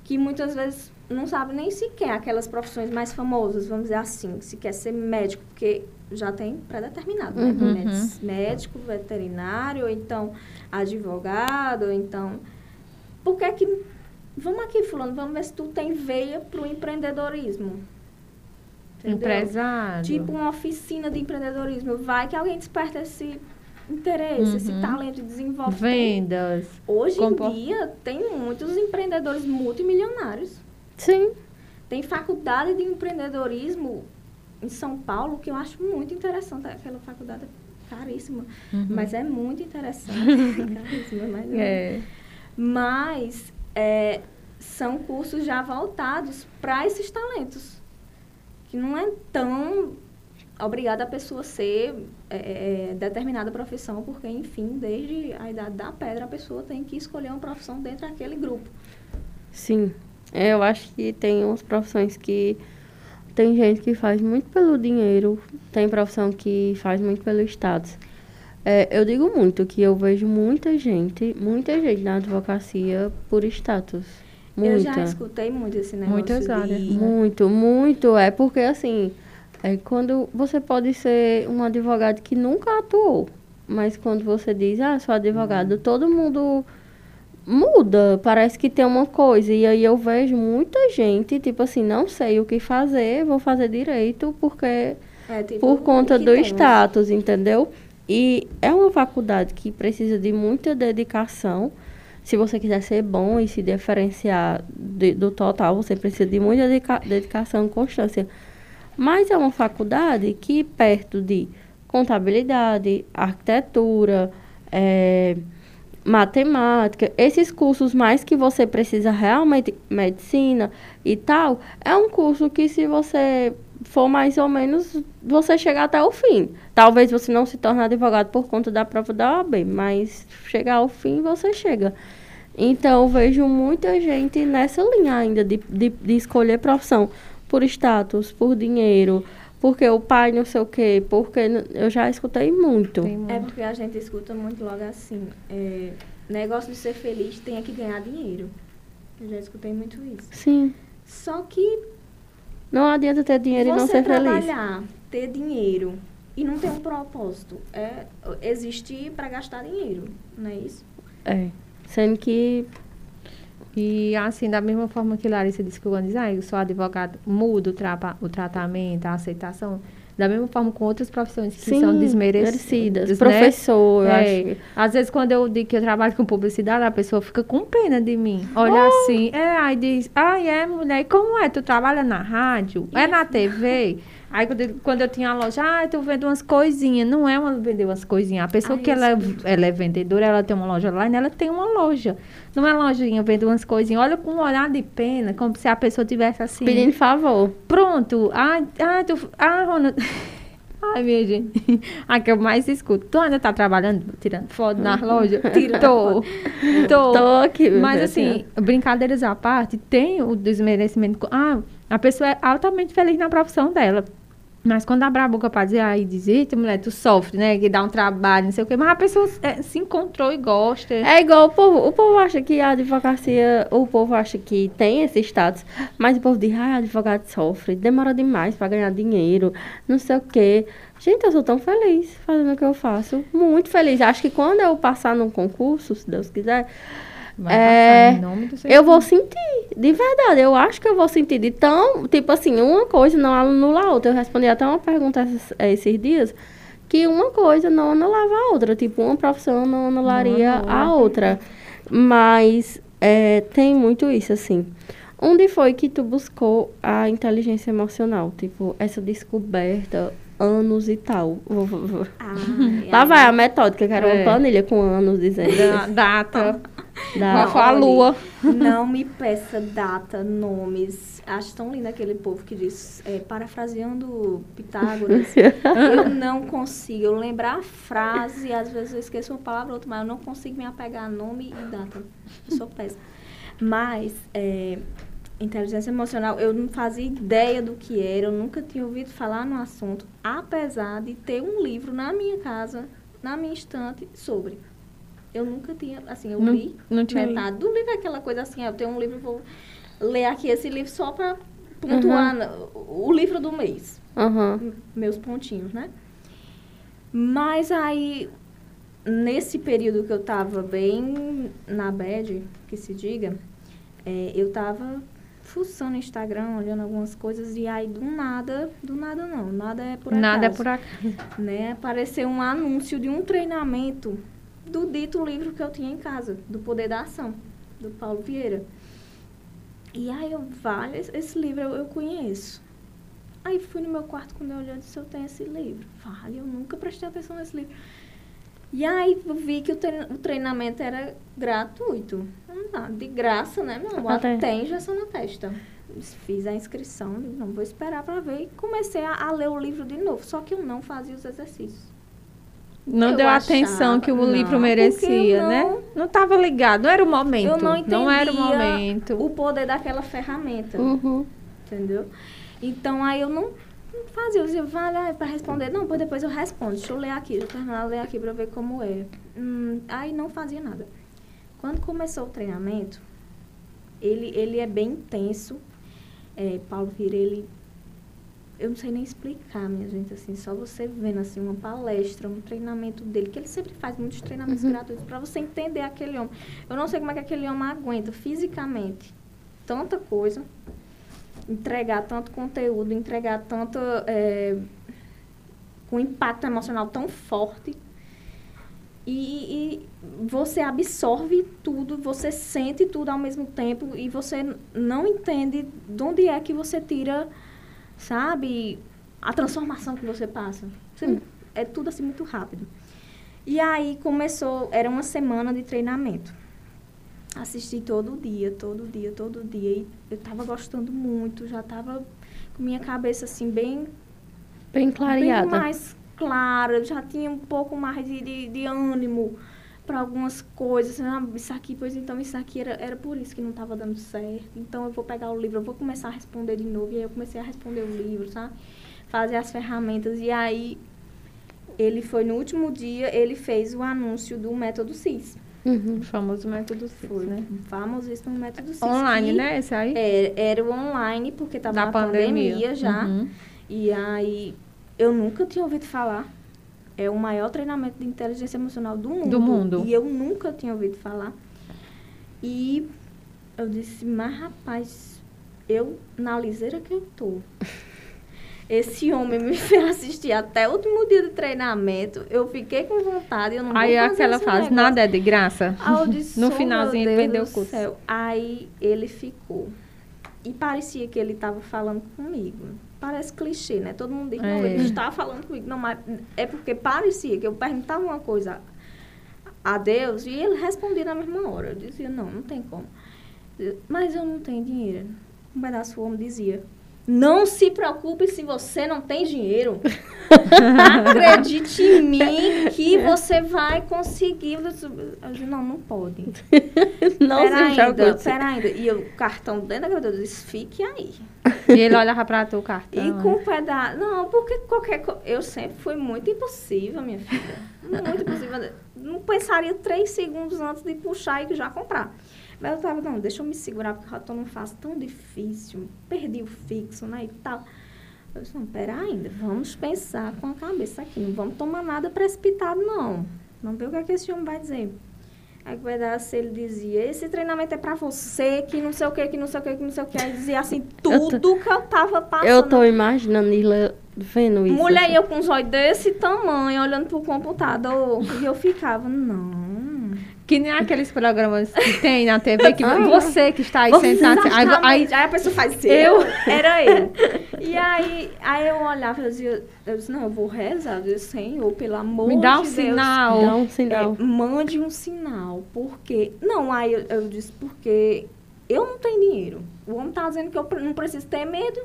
que muitas vezes não sabe nem sequer aquelas profissões mais famosas, vamos dizer assim, se quer ser médico, porque já tem pré-determinado, né? Uhum. Médico, veterinário, ou então advogado, ou então... Por que que... Vamos aqui, fulano, vamos ver se tu tem veia para o empreendedorismo. Entendeu? Empresário. Tipo uma oficina de empreendedorismo. Vai que alguém desperta esse interesse, uhum. esse talento e desenvolve. Vendas. Hoje em dia, tem muitos empreendedores multimilionários. Sim. Tem faculdade de empreendedorismo em São Paulo que eu acho muito interessante. Aquela faculdade é caríssima, uhum. mas é muito interessante. caríssima, mas é. Mas é, são cursos já voltados para esses talentos que não é tão obrigada a pessoa ser é, é, determinada profissão, porque, enfim, desde a idade da pedra, a pessoa tem que escolher uma profissão dentro daquele grupo. Sim. É, eu acho que tem umas profissões que tem gente que faz muito pelo dinheiro, tem profissão que faz muito pelo status. É, eu digo muito que eu vejo muita gente, muita gente na advocacia por status. Muita. Eu já escutei muito esse negócio. Muitas áreas. De... Muito, muito. É porque, assim, é quando você pode ser um advogado que nunca atuou, mas quando você diz, ah, sou advogado, todo mundo muda, parece que tem uma coisa. E aí eu vejo muita gente, tipo assim, não sei o que fazer, vou fazer direito porque é, tipo, por conta do temos. status, entendeu? E é uma faculdade que precisa de muita dedicação se você quiser ser bom e se diferenciar de, do total, você precisa de muita dedica dedicação e constância. Mas é uma faculdade que, perto de contabilidade, arquitetura, é, matemática, esses cursos mais que você precisa realmente, medicina e tal, é um curso que se você for mais ou menos, você chegar até o fim. Talvez você não se torne advogado por conta da prova da OAB, mas chegar ao fim você chega. Então, vejo muita gente nessa linha ainda de, de, de escolher profissão por status, por dinheiro, porque o pai não sei o quê, porque eu já escutei muito. É porque a gente escuta muito logo assim, é, negócio de ser feliz tem que ganhar dinheiro. Eu já escutei muito isso. Sim. Só que não adianta ter dinheiro e não ser feliz. trabalhar, ter dinheiro e não ter um propósito. É existir para gastar dinheiro, não é isso? É. Sendo que. E assim, da mesma forma que Larissa disse que diz, ah, eu sou advogado, muda o, tra o tratamento, a aceitação. Da mesma forma com outras profissões que Sim, são desmerecidas. Né? Professor, eu é. acho. Às vezes, quando eu digo que eu trabalho com publicidade, a pessoa fica com pena de mim. Olha oh. assim, é, aí diz, ai, é mulher, como é? Tu trabalha na rádio? É na TV? Aí quando eu, quando eu tinha a loja, ah, eu vendo umas coisinhas. Não é uma vender umas coisinhas. A pessoa Ai, que ela, é, ela é vendedora, ela tem uma loja lá e ela tem uma loja. Não é lojinha, vendo umas coisinhas. Olha com um olhar de pena, como se a pessoa tivesse assim. Pedindo favor. Pronto. Ah, ah, tu, ah Rona. Ai, minha gente. A que eu mais escuto. Tu ainda tá trabalhando, tirando foto na loja? Tô. Tô. Tô aqui. Mas assim, brincadeiras à parte, tem o desmerecimento. Ah, a pessoa é altamente feliz na profissão dela. Mas quando abre a boca pra dizer, aí diz, eita, mulher, tu sofre, né? Que dá um trabalho, não sei o quê. Mas a pessoa é, se encontrou e gosta. É igual o povo. O povo acha que a advocacia, o povo acha que tem esse status. Mas o povo diz, ai, advogado sofre, demora demais pra ganhar dinheiro, não sei o quê. Gente, eu sou tão feliz fazendo o que eu faço. Muito feliz. Acho que quando eu passar num concurso, se Deus quiser Vai é, passar em nome do Eu vou sentir, de verdade. Eu acho que eu vou sentir de tão. Tipo assim, uma coisa não anula a outra. Eu respondi até uma pergunta esses, é, esses dias que uma coisa não anulava a outra. Tipo, uma profissão não anularia não, não, a outra. Mas é, tem muito isso, assim. Onde foi que tu buscou a inteligência emocional? Tipo, essa descoberta, anos e tal. Ah, Lá vai a metódica, que era é. uma planilha com anos dizendo. data. Da a lua. Não me peça data, nomes. Acho tão lindo aquele povo que diz, é, parafraseando Pitágoras, eu não consigo. Eu lembrar a frase, às vezes eu esqueço uma palavra ou outra, mas eu não consigo me apegar a nome e data. Eu sou péssima. Mas, é, inteligência emocional, eu não fazia ideia do que era, eu nunca tinha ouvido falar no assunto, apesar de ter um livro na minha casa, na minha estante, sobre. Eu nunca tinha, assim, eu não, li não tinha metade do livro, aquela coisa assim, eu tenho um livro, vou ler aqui esse livro só para pontuar uhum. o livro do mês. Uhum. Meus pontinhos, né? Mas aí, nesse período que eu tava bem na bad, que se diga, é, eu tava fuçando no Instagram, olhando algumas coisas, e aí do nada, do nada não, nada é por acaso. Nada é por acaso. Né? Apareceu um anúncio de um treinamento do dito livro que eu tinha em casa, do Poder da Ação, do Paulo Vieira. E aí eu, vale, esse livro eu, eu conheço. Aí fui no meu quarto quando eu olhei e disse, eu tenho esse livro. Vale, eu nunca prestei atenção nesse livro. E aí eu vi que o, treinamento era gratuito. Ah, de graça, né, meu amor? Tem injeção na testa. Fiz a inscrição, não vou esperar para ver. E comecei a, a ler o livro de novo. Só que eu não fazia os exercícios. Não eu deu a atenção que o não, livro merecia, não, né? Não estava ligado, não era o momento. Eu não entendia não era o momento. o poder daquela ferramenta. Uhum. Entendeu? Então aí eu não fazia, eu dizia, vale para responder. Não, pois depois eu respondo. Deixa eu ler aqui, deixa eu terminar de ler aqui para ver como é. Hum, aí não fazia nada. Quando começou o treinamento, ele, ele é bem intenso. É, Paulo Vieira, ele eu não sei nem explicar, minha gente, assim, só você vendo, assim, uma palestra, um treinamento dele, que ele sempre faz muitos treinamentos uhum. gratuitos para você entender aquele homem. Eu não sei como é que aquele homem aguenta fisicamente tanta coisa, entregar tanto conteúdo, entregar tanto, é, com impacto emocional tão forte, e, e, você absorve tudo, você sente tudo ao mesmo tempo e você não entende de onde é que você tira sabe? A transformação que você passa. Você, hum. É tudo assim muito rápido. E aí começou, era uma semana de treinamento. Assisti todo dia, todo dia, todo dia. E eu tava gostando muito, já tava com minha cabeça assim bem... Bem clareada. Bem mais clara, já tinha um pouco mais de, de, de ânimo para algumas coisas. Ah, isso aqui, pois então, isso aqui era, era por isso que não estava dando certo. Então, eu vou pegar o livro, eu vou começar a responder de novo. E aí, eu comecei a responder o livro, sabe? Fazer as ferramentas. E aí, ele foi no último dia, ele fez o anúncio do método CIS. Uhum. O famoso método CIS, foi, né? Famosíssimo método CIS. Online, que né? Esse aí? Era, era o online, porque estava na pandemia, pandemia já. Uhum. E aí, eu nunca tinha ouvido falar é o maior treinamento de inteligência emocional do mundo. Do mundo. E eu nunca tinha ouvido falar. E eu disse, mas rapaz, eu, na liseira que eu tô, esse homem me fez assistir até o último dia de treinamento. Eu fiquei com vontade, eu não Aí aquela frase, nada é de graça. Disse, no finalzinho ele vendeu o curso. Céu. Aí ele ficou e parecia que ele estava falando comigo. Parece clichê, né? Todo mundo diz, é. não, ele está falando comigo. Não, mas é porque parecia que eu perguntava uma coisa a Deus e ele respondia na mesma hora. Eu dizia, não, não tem como. Mas eu não tenho dinheiro. Um pedaço do homem dizia, não se preocupe se você não tem dinheiro. Acredite em mim que você vai conseguir. Eu disse, não, não pode. não pera se ainda, pera ainda. E o cartão dentro da gravadora disse, fique aí. E ele olhava para tu o cartão. E com o pedaço. Não, porque qualquer coisa. Eu sempre fui muito impossível, minha filha. Muito impossível. Não pensaria três segundos antes de puxar e já comprar. Mas eu tava, não, deixa eu me segurar, porque eu tô num fase tão difícil. Perdi o fixo, né, e tal. Eu disse, não, pera ainda, vamos pensar com a cabeça aqui. Não vamos tomar nada precipitado, não. Vamos ver o que, é que esse homem vai dizer. Aí vai dar se ele dizia, esse treinamento é pra você, que não sei o que, que não sei o que, que não sei o que. Aí dizia assim, tudo tô, que eu tava passando. Eu tô imaginando Nila vendo isso. Mulher, eu com os olhos desse tamanho, olhando pro computador. e eu ficava, não que nem aqueles programas que tem na TV, que você que está aí sentado. Aí, aí, aí, a pessoa faz eu, era eu. E aí, aí eu olhava e dizia, eu disse, não, eu vou rezar. Eu disse, Senhor, pelo amor Me dá um de sinal. Deus, dá um sinal. É, mande um sinal. Porque. Não, aí eu, eu disse, porque eu não tenho dinheiro. O homem tá dizendo que eu não preciso ter medo.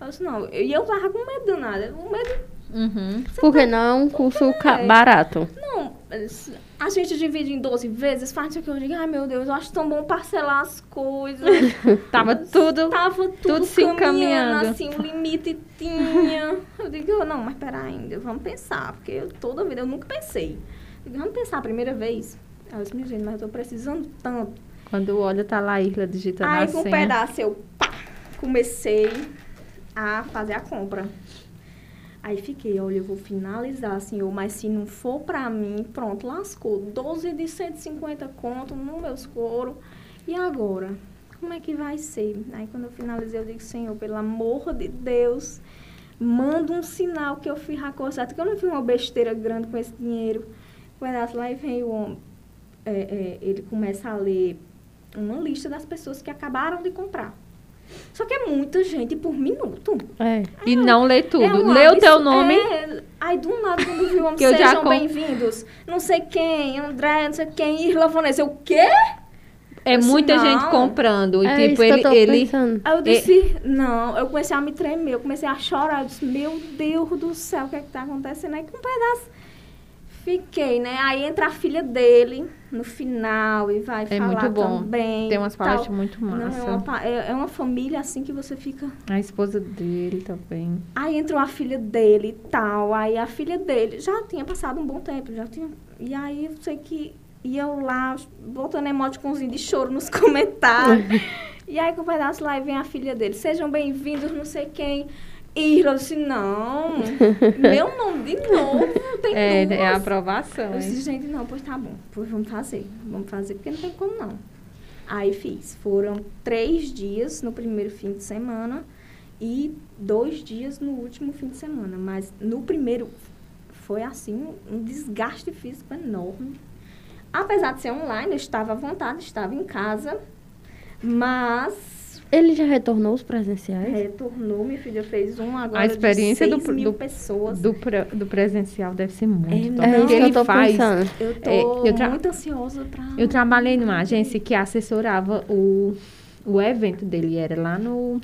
Eu disse, não, e eu tava com medo do nada. O medo. Uhum. Por que tá... não um curso é. barato? Não, a gente divide em 12 vezes, faz o que eu digo, ai meu Deus, eu acho tão bom parcelar as coisas. Tava tudo, Tava tudo, tudo se encaminhando, assim, o limite tinha. Eu digo, não, mas pera ainda, vamos pensar, porque eu, toda vida eu nunca pensei. Eu digo, vamos pensar a primeira vez. Eu disse, gente, mas eu tô precisando tanto. Quando olha, tá lá a Isla digitando Aí com um pedaço eu, pá, comecei a fazer a compra. Aí fiquei, olha, eu vou finalizar, senhor, mas se não for para mim, pronto, lascou. 12 de 150 conto no meus couro. E agora? Como é que vai ser? Aí quando eu finalizei, eu digo, senhor, pelo amor de Deus, manda um sinal que eu fiz a coisa certa, que eu não fiz uma besteira grande com esse dinheiro. Pedaço lá vem o homem, é, é, ele começa a ler uma lista das pessoas que acabaram de comprar. Só que é muita gente por minuto. É. e não lê tudo. É um lê o teu nome. É, aí do nada, quando viu, que sejam com... bem-vindos. Não sei quem, André, não sei quem, Irla Vanessa. O quê? É muita disse, gente comprando. É tipo, ele. ele aí eu disse, não, eu comecei a me tremer, eu comecei a chorar. Eu disse, meu Deus do céu, o que é que tá acontecendo? Aí com um pedaço Fiquei, né? Aí entra a filha dele no final e vai é falar muito bom. também. Tem umas partes muito massa. Não, é, uma, é, é, uma, família assim que você fica. A esposa dele também. Aí entrou a filha dele e tal. Aí a filha dele já tinha passado um bom tempo, já tinha. E aí eu sei que iam lá botando emoticonzinho de choro nos comentários. e aí com o pedaço lá e vem a filha dele. Sejam bem-vindos, não sei quem. E eu disse, não, meu nome de novo, tem é, duas. É a aprovação. Eu disse, gente, não, pois tá bom, pois vamos fazer. Vamos fazer, porque não tem como não. Aí fiz. Foram três dias no primeiro fim de semana e dois dias no último fim de semana. Mas no primeiro foi assim, um desgaste físico enorme. Apesar de ser online, eu estava à vontade, estava em casa, mas ele já retornou os presenciais? Retornou, minha filha fez um agora A experiência de 6 do, mil do, pessoas. Do, do presencial deve ser muito. É, é isso que ele eu tô faz, pensando. Eu tô é, eu muito ansiosa para... Eu trabalhei numa agência que assessorava o, o evento dele, era lá no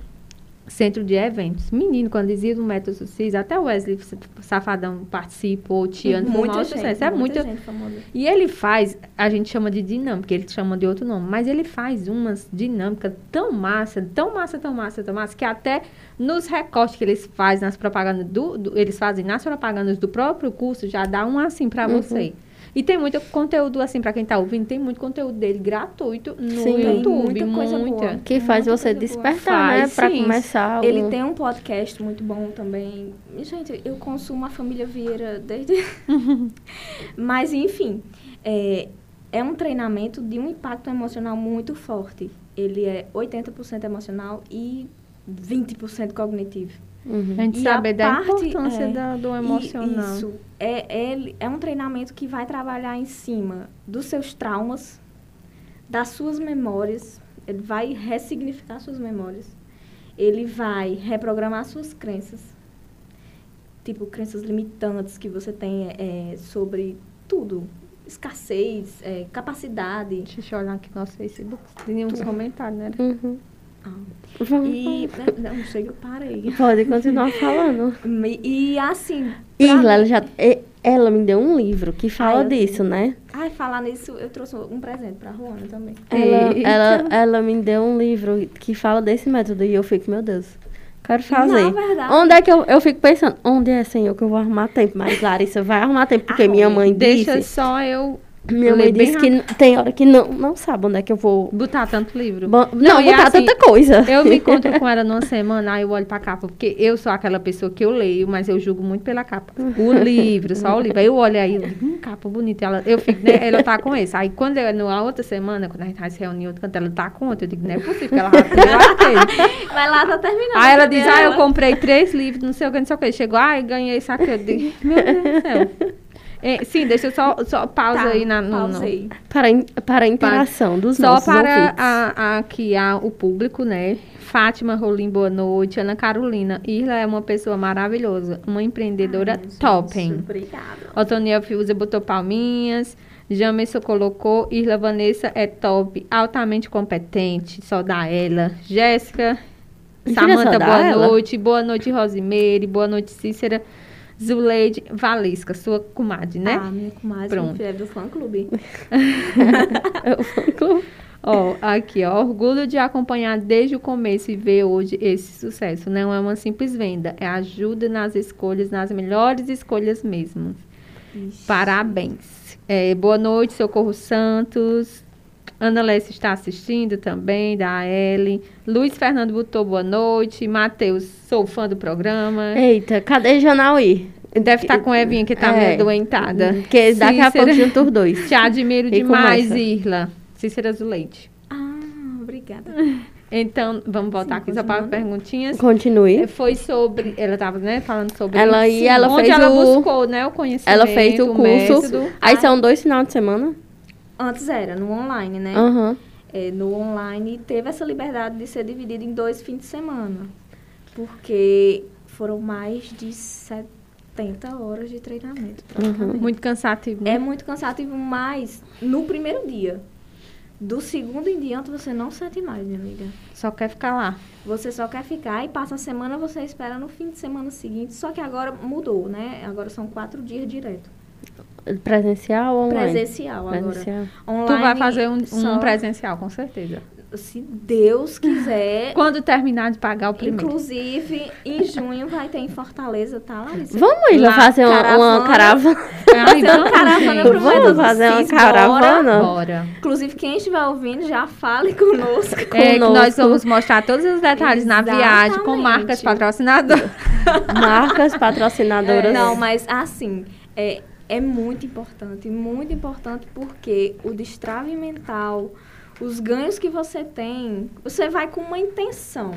centro de eventos. Menino, quando dizia do método SUSIS, até o Wesley Safadão participou, Tiano, foi muita gente, sucesso. É muita, muita... E ele faz, a gente chama de dinâmica, ele chama de outro nome, mas ele faz umas dinâmicas tão massa, tão massa, tão massa, tão massa, que até nos recortes que eles fazem nas propagandas do, do eles fazem nas propagandas do próprio curso, já dá um assim para uhum. você. E tem muito conteúdo, assim, para quem tá ouvindo, tem muito conteúdo dele gratuito no sim, YouTube. Muita coisa muita. boa. Que faz você despertar, né? Para começar. Ele tem um podcast muito bom também. Gente, eu consumo a família Vieira desde. Mas, enfim. É, é um treinamento de um impacto emocional muito forte. Ele é 80% emocional e 20% cognitivo. Uhum. A gente e sabe a da parte, importância é, do emocional. Isso. É, é, é um treinamento que vai trabalhar em cima dos seus traumas, das suas memórias. Ele vai ressignificar suas memórias. ele vai reprogramar suas crenças. Tipo, crenças limitantes que você tem é, sobre tudo. Escassez, é, capacidade. Deixa eu olhar aqui no nosso Facebook. Tem uns comentários, né? Uhum. Ah. E, né, não sei, eu parei. Pode continuar falando. E, e assim... Irla, ela já... Ela me deu um livro que fala Ai, disso, né? Ai, falar nisso, eu trouxe um presente pra Ruana também. Ela, ela, ela me deu um livro que fala desse método e eu fico, meu Deus, quero fazer. Não, verdade. Onde é que eu, eu fico pensando, onde é, Senhor, que eu vou arrumar tempo? Mas Larissa vai arrumar tempo, porque ah, minha mãe deixa disse... Deixa só eu minha mãe disse que tem hora que não, não sabe onde é que eu vou. Botar tanto livro. Bo não, não botar assim, tanta coisa. Eu me encontro com ela numa semana, aí eu olho pra capa, porque eu sou aquela pessoa que eu leio, mas eu julgo muito pela capa. O livro, só o livro. Aí eu olho aí, eu digo, hum, capa bonita. Ela, eu fico, né, ela tá com esse. Aí quando eu, na outra semana, quando a gente vai se reunir outro canto, ela tá com outro. Eu digo, não é possível, que ela Vai lá, tá terminando. Aí ela diz, ah, eu comprei três livros, não sei o que, não sei o que. Chegou, ah, ganhei isso aqui. Eu digo, meu Deus do céu. É, sim, deixa eu só, só pausa tá, aí na no, pausa no, aí. Para, para a interação para, dos só nossos Só para a, a, aqui a, o público, né? Fátima Rolim, boa noite. Ana Carolina. Irla é uma pessoa maravilhosa, uma empreendedora Ai, top, hein? Obrigada. Otoniel Fiuza botou palminhas. Jamerson colocou. Irla Vanessa é top, altamente competente. Só dá ela. Jéssica. Samanta, boa ela? noite. Boa noite, Rosimeire. Boa noite, Cícera. Zuleide Valesca, sua comadre, né? Ah, minha comadre, Pronto. é do fã-clube. é o fã-clube. Ó, aqui, ó, orgulho de acompanhar desde o começo e ver hoje esse sucesso. Não é uma simples venda, é ajuda nas escolhas, nas melhores escolhas mesmo. Ixi. Parabéns. É, boa noite, Socorro Santos. Ana Lécia está assistindo também, da Ellen. Luiz Fernando botou boa noite. Matheus, sou fã do programa. Eita, cadê Janaí? Deve estar tá com a Evinha, que está é, meio doentada. Porque daqui a pouco junto os dois. Te admiro e demais, começa. Irla. Cícera Zuleide. Ah, obrigada. Então, vamos voltar sim, aqui só para perguntinhas. Continue. É, foi sobre, ela estava né, falando sobre ela e ela onde fez ela o, buscou, né, o conhecimento, Ela fez o, o curso. Método. Aí são dois finais de semana? Antes era no online, né? Uhum. É, no online teve essa liberdade de ser dividido em dois fins de semana. Porque foram mais de 70 horas de treinamento. Uhum. Muito cansativo. Né? É muito cansativo, mas no primeiro dia. Do segundo em diante você não sente mais, minha amiga. Só quer ficar lá. Você só quer ficar e passa a semana, você espera no fim de semana seguinte. Só que agora mudou, né? Agora são quatro dias direto. Presencial ou online? Presencial, presencial. agora. Online, tu vai fazer um, um presencial, com certeza. Se Deus quiser. Quando terminar de pagar o primeiro. Inclusive, em junho vai ter em Fortaleza, tá, Larissa? Vamos ir lá fazer uma caravana. Uma caravana. Ai, uma caravana pro Vamos fazer uma caravana? Bora. Inclusive, quem estiver ouvindo, já fale conosco. É, conosco. nós vamos mostrar todos os detalhes Exatamente. na viagem com marcas patrocinadoras. marcas patrocinadoras. É, não, mas assim, é, é muito importante, muito importante porque o destrave mental, os ganhos que você tem, você vai com uma intenção,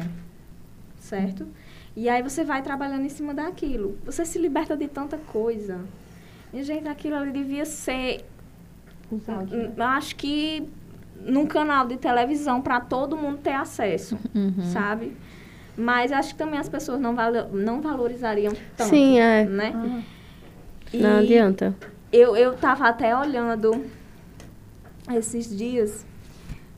certo? E aí você vai trabalhando em cima daquilo. Você se liberta de tanta coisa. E, gente, aquilo ali devia ser. Acho que num canal de televisão para todo mundo ter acesso, uhum. sabe? Mas acho que também as pessoas não, valo, não valorizariam tanto. Sim, é. Né? Uhum. Não adianta. Eu, eu tava até olhando esses dias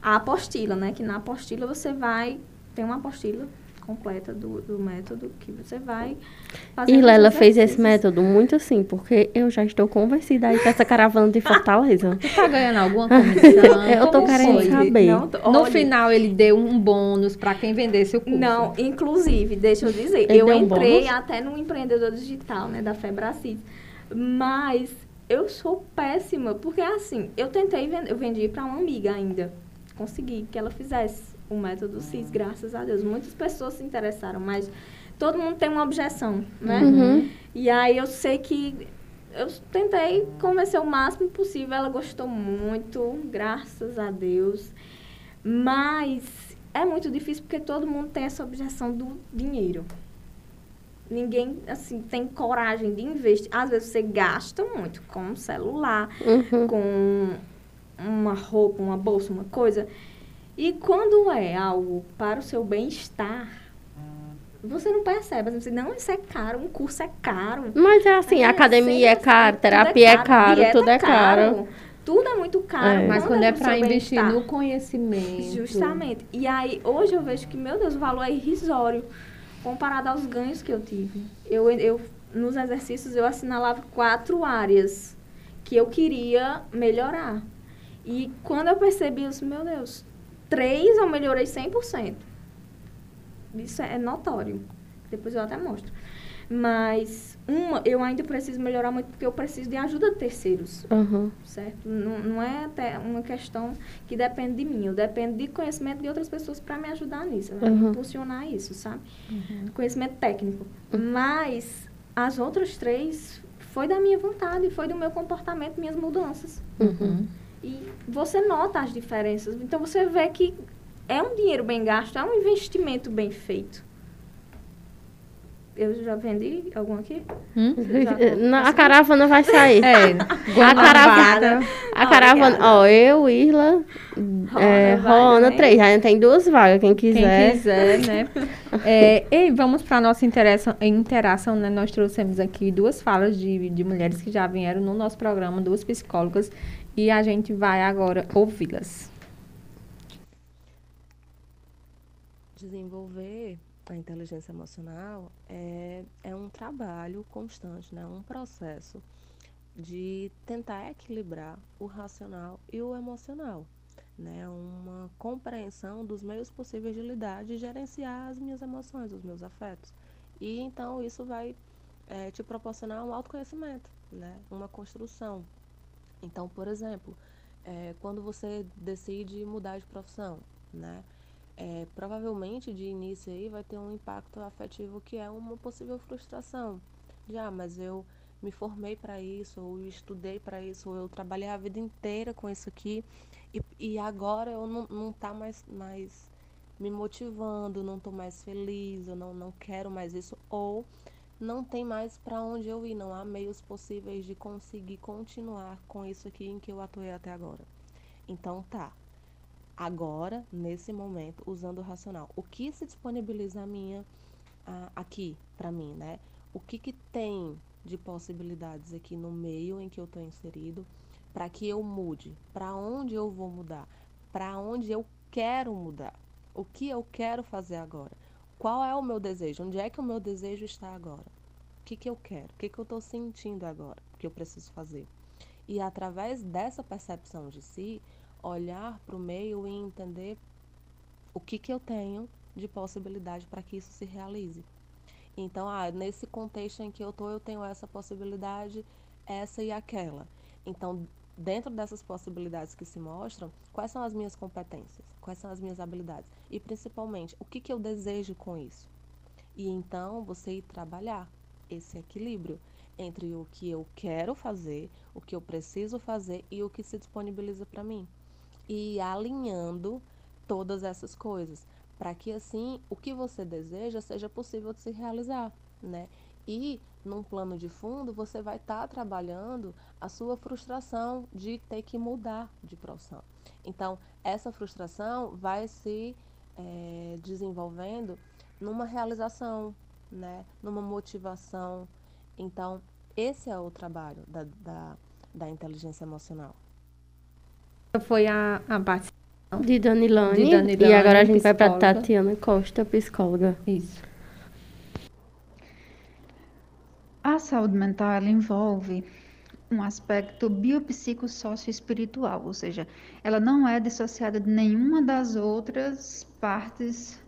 a apostila, né? Que na apostila você vai. Tem uma apostila completa do, do método que você vai fazer. E Lela fez esse método muito assim, porque eu já estou convencida aí com essa caravana de Fortaleza. Você tá ganhando alguma comissão? eu tô querendo foi? saber. Não, no final, ele deu um bônus para quem vendesse o curso. Não, inclusive, deixa eu dizer, ele eu entrei um até no empreendedor digital, né, da Febracis. Mas eu sou péssima, porque assim, eu tentei vender, eu vendi para uma amiga ainda. Consegui que ela fizesse o método CIS, graças a Deus. Muitas pessoas se interessaram, mas todo mundo tem uma objeção, né? Uhum. E aí eu sei que eu tentei convencer o máximo possível, ela gostou muito, graças a Deus. Mas é muito difícil porque todo mundo tem essa objeção do dinheiro ninguém assim tem coragem de investir. Às vezes você gasta muito com um celular, uhum. com uma roupa, uma bolsa, uma coisa. E quando é algo para o seu bem-estar, você não percebe. Você não, isso é caro, um curso é caro. Mas é assim, é, academia é caro, terapia é caro, é tudo é caro. Tudo é caro. Tudo é muito caro. É. Mas quando é para investir no conhecimento. Justamente. E aí, hoje eu vejo que, meu Deus, o valor é irrisório comparado aos ganhos que eu tive. Eu, eu nos exercícios, eu assinalava quatro áreas que eu queria melhorar. E quando eu percebi isso, meu Deus, três eu melhorei 100%. Isso é notório. Depois eu até mostro. Mas uma, eu ainda preciso melhorar muito porque eu preciso de ajuda de terceiros. Uhum. Certo? Não, não é até uma questão que depende de mim. Eu dependo de conhecimento de outras pessoas para me ajudar nisso. Uhum. Impulsionar isso, sabe? Uhum. Conhecimento técnico. Mas as outras três foi da minha vontade, foi do meu comportamento, minhas mudanças. Uhum. E você nota as diferenças. Então você vê que é um dinheiro bem gasto, é um investimento bem feito. Eu já vendi algum aqui? Hum? Já, a caravana vai sair. É, a caravana. A caravana, ó, eu, Irla, Rona, é, Rona né? três. Já tem duas vagas, quem quiser. Quem quiser, né? é, e vamos para a nossa interação, interação, né? Nós trouxemos aqui duas falas de, de mulheres que já vieram no nosso programa, duas psicólogas, e a gente vai agora ouvi-las. Desenvolver a inteligência emocional é, é um trabalho constante, né? um processo de tentar equilibrar o racional e o emocional. Né? Uma compreensão dos meios possíveis de lidar, de gerenciar as minhas emoções, os meus afetos. E então isso vai é, te proporcionar um autoconhecimento, né? uma construção. Então, por exemplo, é, quando você decide mudar de profissão, né? É, provavelmente de início aí vai ter um impacto afetivo que é uma possível frustração. Já, ah, mas eu me formei para isso, ou estudei para isso, ou eu trabalhei a vida inteira com isso aqui, e, e agora eu não, não tá mais, mais me motivando, não estou mais feliz, eu não, não quero mais isso, ou não tem mais para onde eu ir, não há meios possíveis de conseguir continuar com isso aqui em que eu atuei até agora. Então tá, agora, nesse momento, usando o racional. O que se disponibiliza a minha, a, aqui para mim, né? O que, que tem de possibilidades aqui no meio em que eu estou inserido para que eu mude? Para onde eu vou mudar? Para onde eu quero mudar? O que eu quero fazer agora? Qual é o meu desejo? Onde é que o meu desejo está agora? O que, que eu quero? O que, que eu estou sentindo agora? que eu preciso fazer? E através dessa percepção de si, olhar para o meio e entender o que, que eu tenho de possibilidade para que isso se realize. Então, ah, nesse contexto em que eu estou, eu tenho essa possibilidade, essa e aquela. Então, dentro dessas possibilidades que se mostram, quais são as minhas competências, quais são as minhas habilidades e, principalmente, o que, que eu desejo com isso. E então, você ir trabalhar esse equilíbrio entre o que eu quero fazer, o que eu preciso fazer e o que se disponibiliza para mim e alinhando todas essas coisas, para que assim o que você deseja seja possível de se realizar, né? E num plano de fundo, você vai estar tá trabalhando a sua frustração de ter que mudar de profissão. Então, essa frustração vai se é, desenvolvendo numa realização, né? numa motivação. Então, esse é o trabalho da, da, da inteligência emocional. Foi a, a participação de Danilane. de Danilane. E agora a gente psicóloga. vai para Tatiana Costa, psicóloga. Isso. A saúde mental ela envolve um aspecto biopsicossócio-espiritual, ou seja, ela não é dissociada de nenhuma das outras partes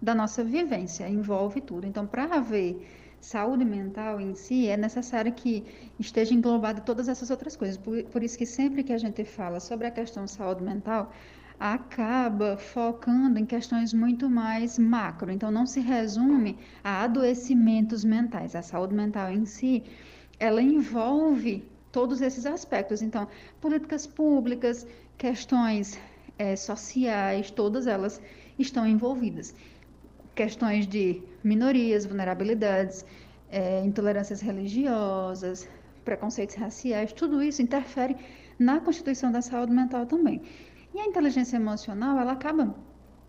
da nossa vivência, envolve tudo. Então, para haver saúde mental em si, é necessário que esteja englobada todas essas outras coisas. Por, por isso que sempre que a gente fala sobre a questão de saúde mental, acaba focando em questões muito mais macro. Então, não se resume a adoecimentos mentais. A saúde mental em si, ela envolve todos esses aspectos. Então, políticas públicas, questões é, sociais, todas elas estão envolvidas questões de minorias, vulnerabilidades, é, intolerâncias religiosas, preconceitos raciais, tudo isso interfere na constituição da saúde mental também. E a inteligência emocional, ela acaba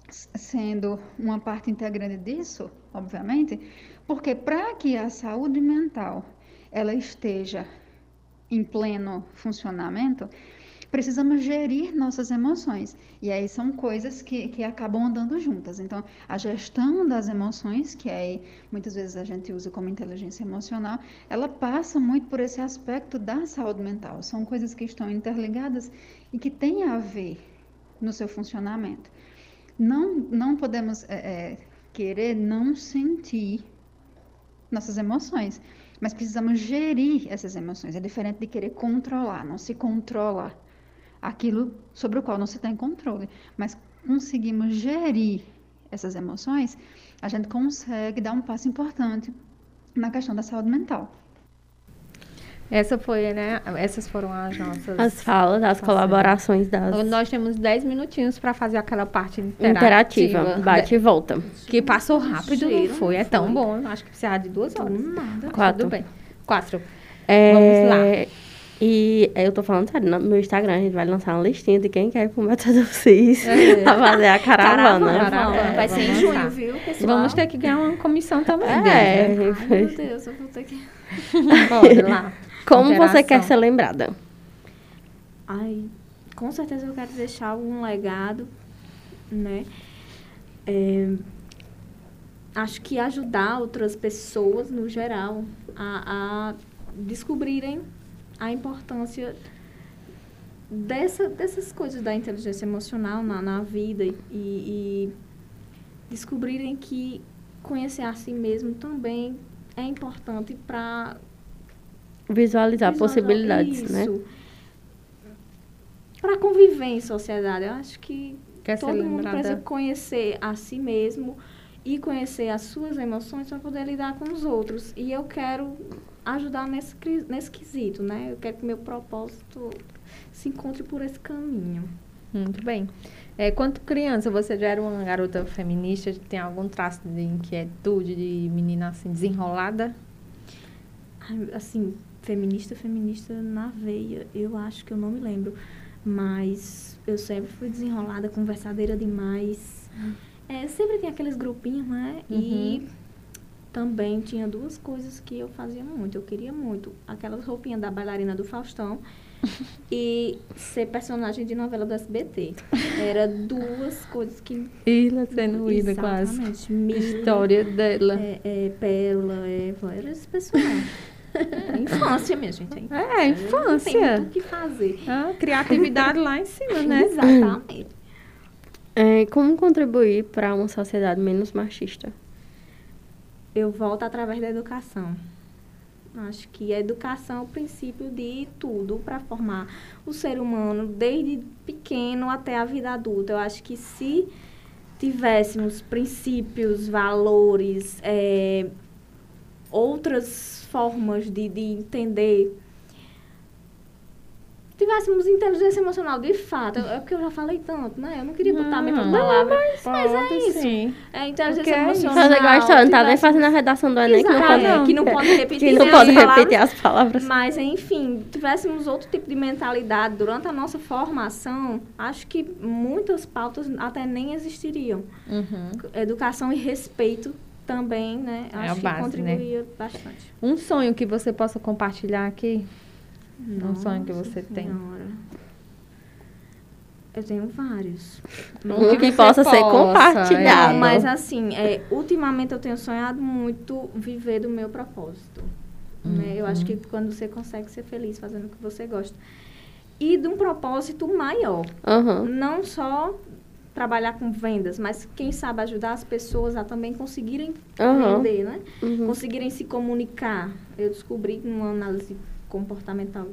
sendo uma parte integrante disso, obviamente, porque para que a saúde mental ela esteja em pleno funcionamento, precisamos gerir nossas emoções. E aí são coisas que, que acabam andando juntas. Então, a gestão das emoções, que aí muitas vezes a gente usa como inteligência emocional, ela passa muito por esse aspecto da saúde mental. São coisas que estão interligadas e que têm a ver no seu funcionamento. Não, não podemos é, é, querer não sentir nossas emoções, mas precisamos gerir essas emoções. É diferente de querer controlar, não se controla aquilo sobre o qual não se tem controle, mas conseguimos gerir essas emoções, a gente consegue dar um passo importante na questão da saúde mental. Essa foi, né? Essas foram as nossas. As falas, as colaborações das. Nós temos 10 minutinhos para fazer aquela parte interativa. interativa bate e volta. Que passou rápido, não foi? É tão bom. Acho que precisa de duas horas. Nada. Quatro. Tudo bem. Quatro. É... Vamos lá. E eu tô falando sério, no meu Instagram a gente vai lançar uma listinha de quem quer ir pro Método CIS é. pra fazer a caravana. caravana. É, vai ser em junho, viu, pessoal? Vamos ter que ganhar uma comissão também. É, né? Ai, meu Deus, eu vou ter que... Bora lá. Como Interação. você quer ser lembrada? Ai, com certeza eu quero deixar algum legado, né? É, acho que ajudar outras pessoas, no geral, a, a descobrirem a importância dessa, dessas coisas da inteligência emocional na, na vida e, e descobrirem que conhecer a si mesmo também é importante para visualizar, visualizar possibilidades, né? isso. né? Para conviver em sociedade, eu acho que Quer todo mundo precisa conhecer a si mesmo e conhecer as suas emoções para poder lidar com os outros. E eu quero ajudar nesse, nesse quesito, né? Eu quero que meu propósito se encontre por esse caminho. Muito bem. É, quanto criança, você já era uma garota feminista? Tem algum traço de inquietude, de menina assim, desenrolada? Assim, feminista, feminista na veia, eu acho que eu não me lembro. Mas eu sempre fui desenrolada, conversadeira demais. Hum. É, sempre tem aqueles grupinhos, né? Uhum. E também tinha duas coisas que eu fazia muito. Eu queria muito aquelas roupinhas da bailarina do Faustão e ser personagem de novela do SBT. Era duas coisas que. Ilha sendo ida quase. História dela. É, é, Pérola, Eva, era esse personagem. É infância, minha gente. É, infância. Não tem o que fazer. Ah, criatividade lá em cima, né? Exatamente. É, como contribuir para uma sociedade menos machista? Eu volto através da educação. Acho que a educação é o princípio de tudo para formar o ser humano desde pequeno até a vida adulta. Eu acho que se tivéssemos princípios, valores, é, outras formas de, de entender tivéssemos inteligência emocional de fato, é porque eu já falei tanto, né? Eu não queria botar não, muitas palavras, mas, mas é isso. Sim. É inteligência porque emocional. Mas igual a história, não tá nem fazendo a redação do Enem, que não pode, não, que não pode repetir, que não pode repetir as palavras. Mas, enfim, tivéssemos outro tipo de mentalidade durante a nossa formação, acho que muitas pautas até nem existiriam. Uhum. Educação e respeito também, né? É acho que base, né? contribuía né? bastante. Um sonho que você possa compartilhar aqui? Nossa, um sonho que você senhora. tem? Eu tenho vários. Um que, que possa ser compartilhado. É. Mas assim, é, ultimamente eu tenho sonhado muito viver do meu propósito. Uhum. Né? Eu acho que uhum. quando você consegue ser feliz fazendo o que você gosta. E de um propósito maior. Uhum. Não só trabalhar com vendas, mas quem sabe ajudar as pessoas a também conseguirem uhum. vender, né? Uhum. Conseguirem se comunicar. Eu descobri numa análise comportamental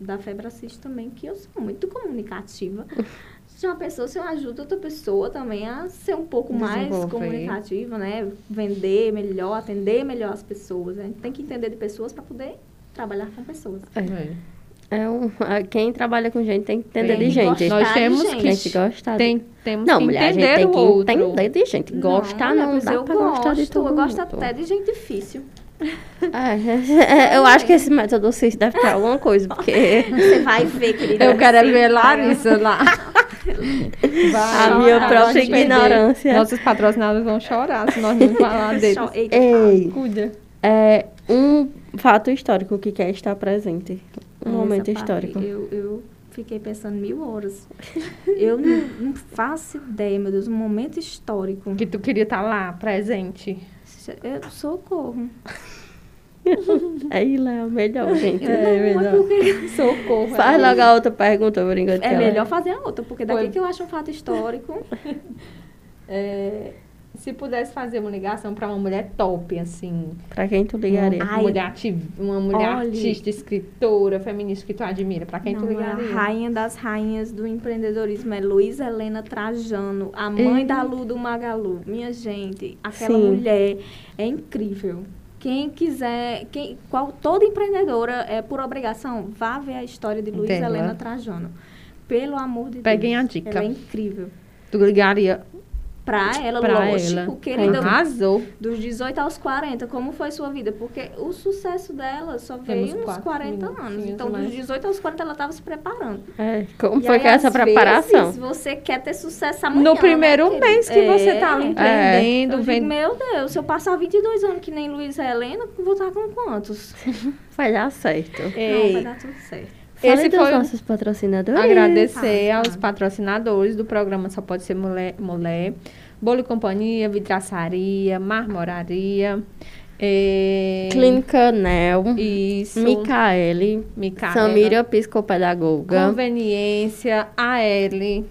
da Febracis também, que eu sou muito comunicativa. Já pensou se eu ajudo outra pessoa também a ser um pouco mais comunicativa, né? Vender melhor, atender melhor as pessoas. A gente tem que entender de pessoas para poder trabalhar com pessoas. É. É um, quem trabalha com gente tem que entender tem de gente. Nós temos que gente gostar. Tem, temos não, que mulher, entender a gente tem que outro. entender de gente. Gostar não, não dá eu pra gosto, gostar de tudo. Eu gosto até de gente difícil. É, eu acho que esse método CIS deve ter alguma coisa, porque... Você vai ver, querida. Eu quero ver Larissa lá. Vai, a minha própria ignorância. Nossos patrocinadores vão chorar se nós não falar deles. Ei, cuida. É um fato histórico que quer estar presente. Um Essa momento histórico. Eu, eu fiquei pensando mil horas. Eu não, não, faço ideia, meu Deus, um momento histórico. Que tu queria estar lá, presente. Eu, socorro. Aí lá é melhor, gente. É, é melhor. Porque... Socorro. Faz é logo a outra pergunta, por enquanto. É melhor fazer a outra, porque daqui Foi. que eu acho um fato histórico. é, se pudesse fazer uma ligação para uma mulher top, assim. Para quem tu ligaria? Uma mulher, ativ... uma mulher artista, escritora, feminista que tu admira. Para quem não, tu ligaria? A rainha das rainhas do empreendedorismo é Luísa Helena Trajano, a mãe da Lu do Magalu. Minha gente, aquela Sim. mulher é incrível. Quem quiser, quem, qual, toda empreendedora, é por obrigação, vá ver a história de Luísa Helena Trajano. Pelo amor de Peguem Deus. Peguem a dica. Ela é incrível. Tu ligaria Pra ela, pra lógico, ela. querida. Arrasou. Dos 18 aos 40, como foi sua vida? Porque o sucesso dela só veio nos 40 anos. Então, mais. dos 18 aos 40, ela estava se preparando. É, como e foi aí, que é essa preparação? Vezes, você quer ter sucesso amanhã, No primeiro né, mês que é, você tá ali empreendendo. É. Vendo... Meu Deus, se eu passar 22 anos que nem Luísa Helena, vou estar com quantos? vai dar certo. Não, vai dar tudo certo. Esse foi nossos patrocinadores. Agradecer ah, aos patrocinadores do programa Só Pode Ser Mulher. mulher Bolo e Companhia, Vidraçaria, Marmoraria. É... Clínica Nel. Isso. Micaele. Micaela. Samira Psicopedagoga. Conveniência. AL.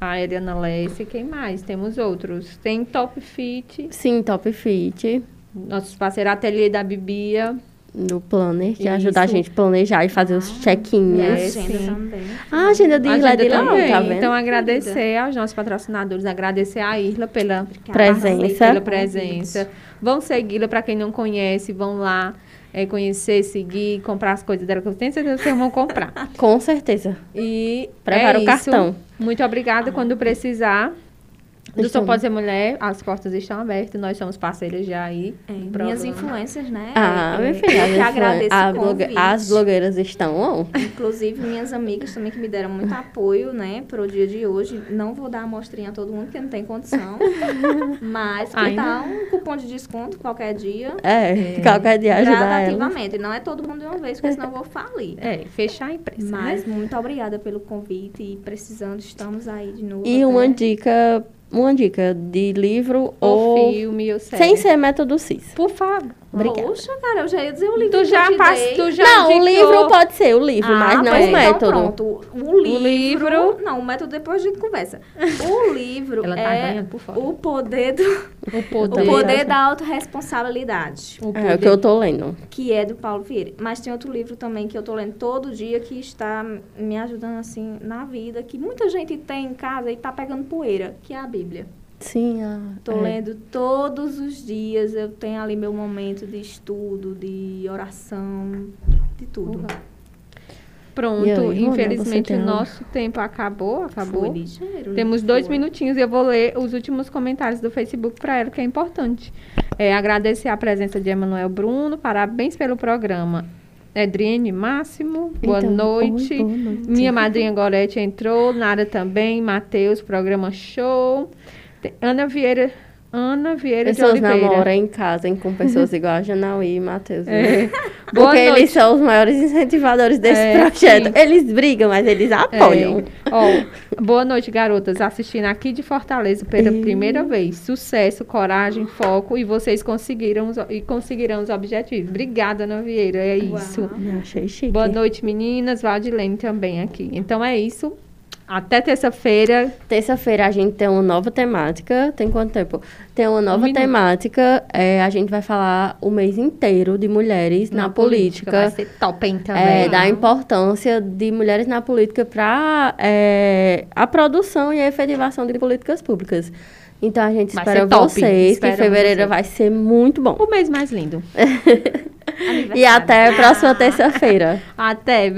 A Eliana Lesse. Quem mais? Temos outros. Tem Top Fit. Sim, Top Fit. Nossos parceiros Ateliê da Bibia do planner, que Isso. ajuda a gente a planejar e fazer os check-ins. É, agenda também. Ah, a agenda de Irla de também. Tá vendo? Então, agradecer aos nossos patrocinadores, agradecer a Irla pela presença. Pela presença. Vão segui-la, para quem não conhece, vão lá. É, conhecer, seguir, comprar as coisas dela, que eu tenho certeza que vocês vão comprar. Com certeza. E Prepara é o cartão. Muito obrigada. Quando precisar, do Só Pode Ser Mulher, as portas estão abertas, nós somos parceiras já aí. É, minhas influências, né? Ah, é, filha, eu agradeço a blogue As blogueiras estão on. Inclusive, minhas amigas também que me deram muito apoio, né, para o dia de hoje. Não vou dar a amostrinha a todo mundo, porque não tem condição. mas que Ainda? tal um cupom de desconto qualquer dia? É, é qualquer dia ajuda Gradativamente. Não é todo mundo de uma vez, porque senão eu vou falir. É, fechar a empresa. Mas né? muito obrigada pelo convite e precisando, estamos aí de novo. E até. uma dica uma dica de livro ou, ou filme ou série. Sem ser método CIS. Por favor. Obrigada. Poxa, cara, eu já ia dizer o livro. Tu já passou, tu já Não, o livro pode ser o livro, ah, mas não o método. Então pronto. O livro, o livro, Não, o método depois a gente conversa. O livro Ela tá é por fora. o poder do... O poder, o poder da autorresponsabilidade. O é o que eu tô lendo. Que é do Paulo Vieira. Mas tem outro livro também que eu tô lendo todo dia que está me ajudando, assim, na vida. Que muita gente tem em casa e tá pegando poeira, que é a Bíblia. Sim, ah, Tô é. lendo todos os dias, eu tenho ali meu momento de estudo, de oração, de tudo. Uhum. Pronto, aí, infelizmente o nosso tempo acabou, acabou. Ligeiro, Temos dois foi. minutinhos e eu vou ler os últimos comentários do Facebook para ela, que é importante. É, agradecer a presença de Emanuel Bruno, parabéns pelo programa. Edriene Máximo, boa, então, noite. Oi, boa noite. Minha madrinha Gorete entrou, Nara também, Matheus, programa show. Ana Vieira. Ana Vieira pessoas de Oliveira. namoram em casa hein, com pessoas igual a Janaí e Matheus. É. Porque eles são os maiores incentivadores desse é, projeto. Sim. Eles brigam, mas eles apoiam. É. Oh, boa noite, garotas. Assistindo aqui de Fortaleza pela e... primeira vez. Sucesso, coragem, foco e vocês conseguiram os, e conseguirão os objetivos. Obrigada, Ana Vieira. É isso. Me achei chique. Boa noite, meninas. Valdilene também aqui. Então é isso. Até terça-feira. Terça-feira a gente tem uma nova temática. Tem quanto tempo? Tem uma nova um temática. É, a gente vai falar o mês inteiro de mulheres na, na política. política. Vai ser top, hein, também. É, da importância de mulheres na política para é, a produção e a efetivação de políticas públicas. Então a gente vai espera vocês, que fevereiro vai ser muito bom. O mês mais lindo. e até a próxima terça-feira. Até.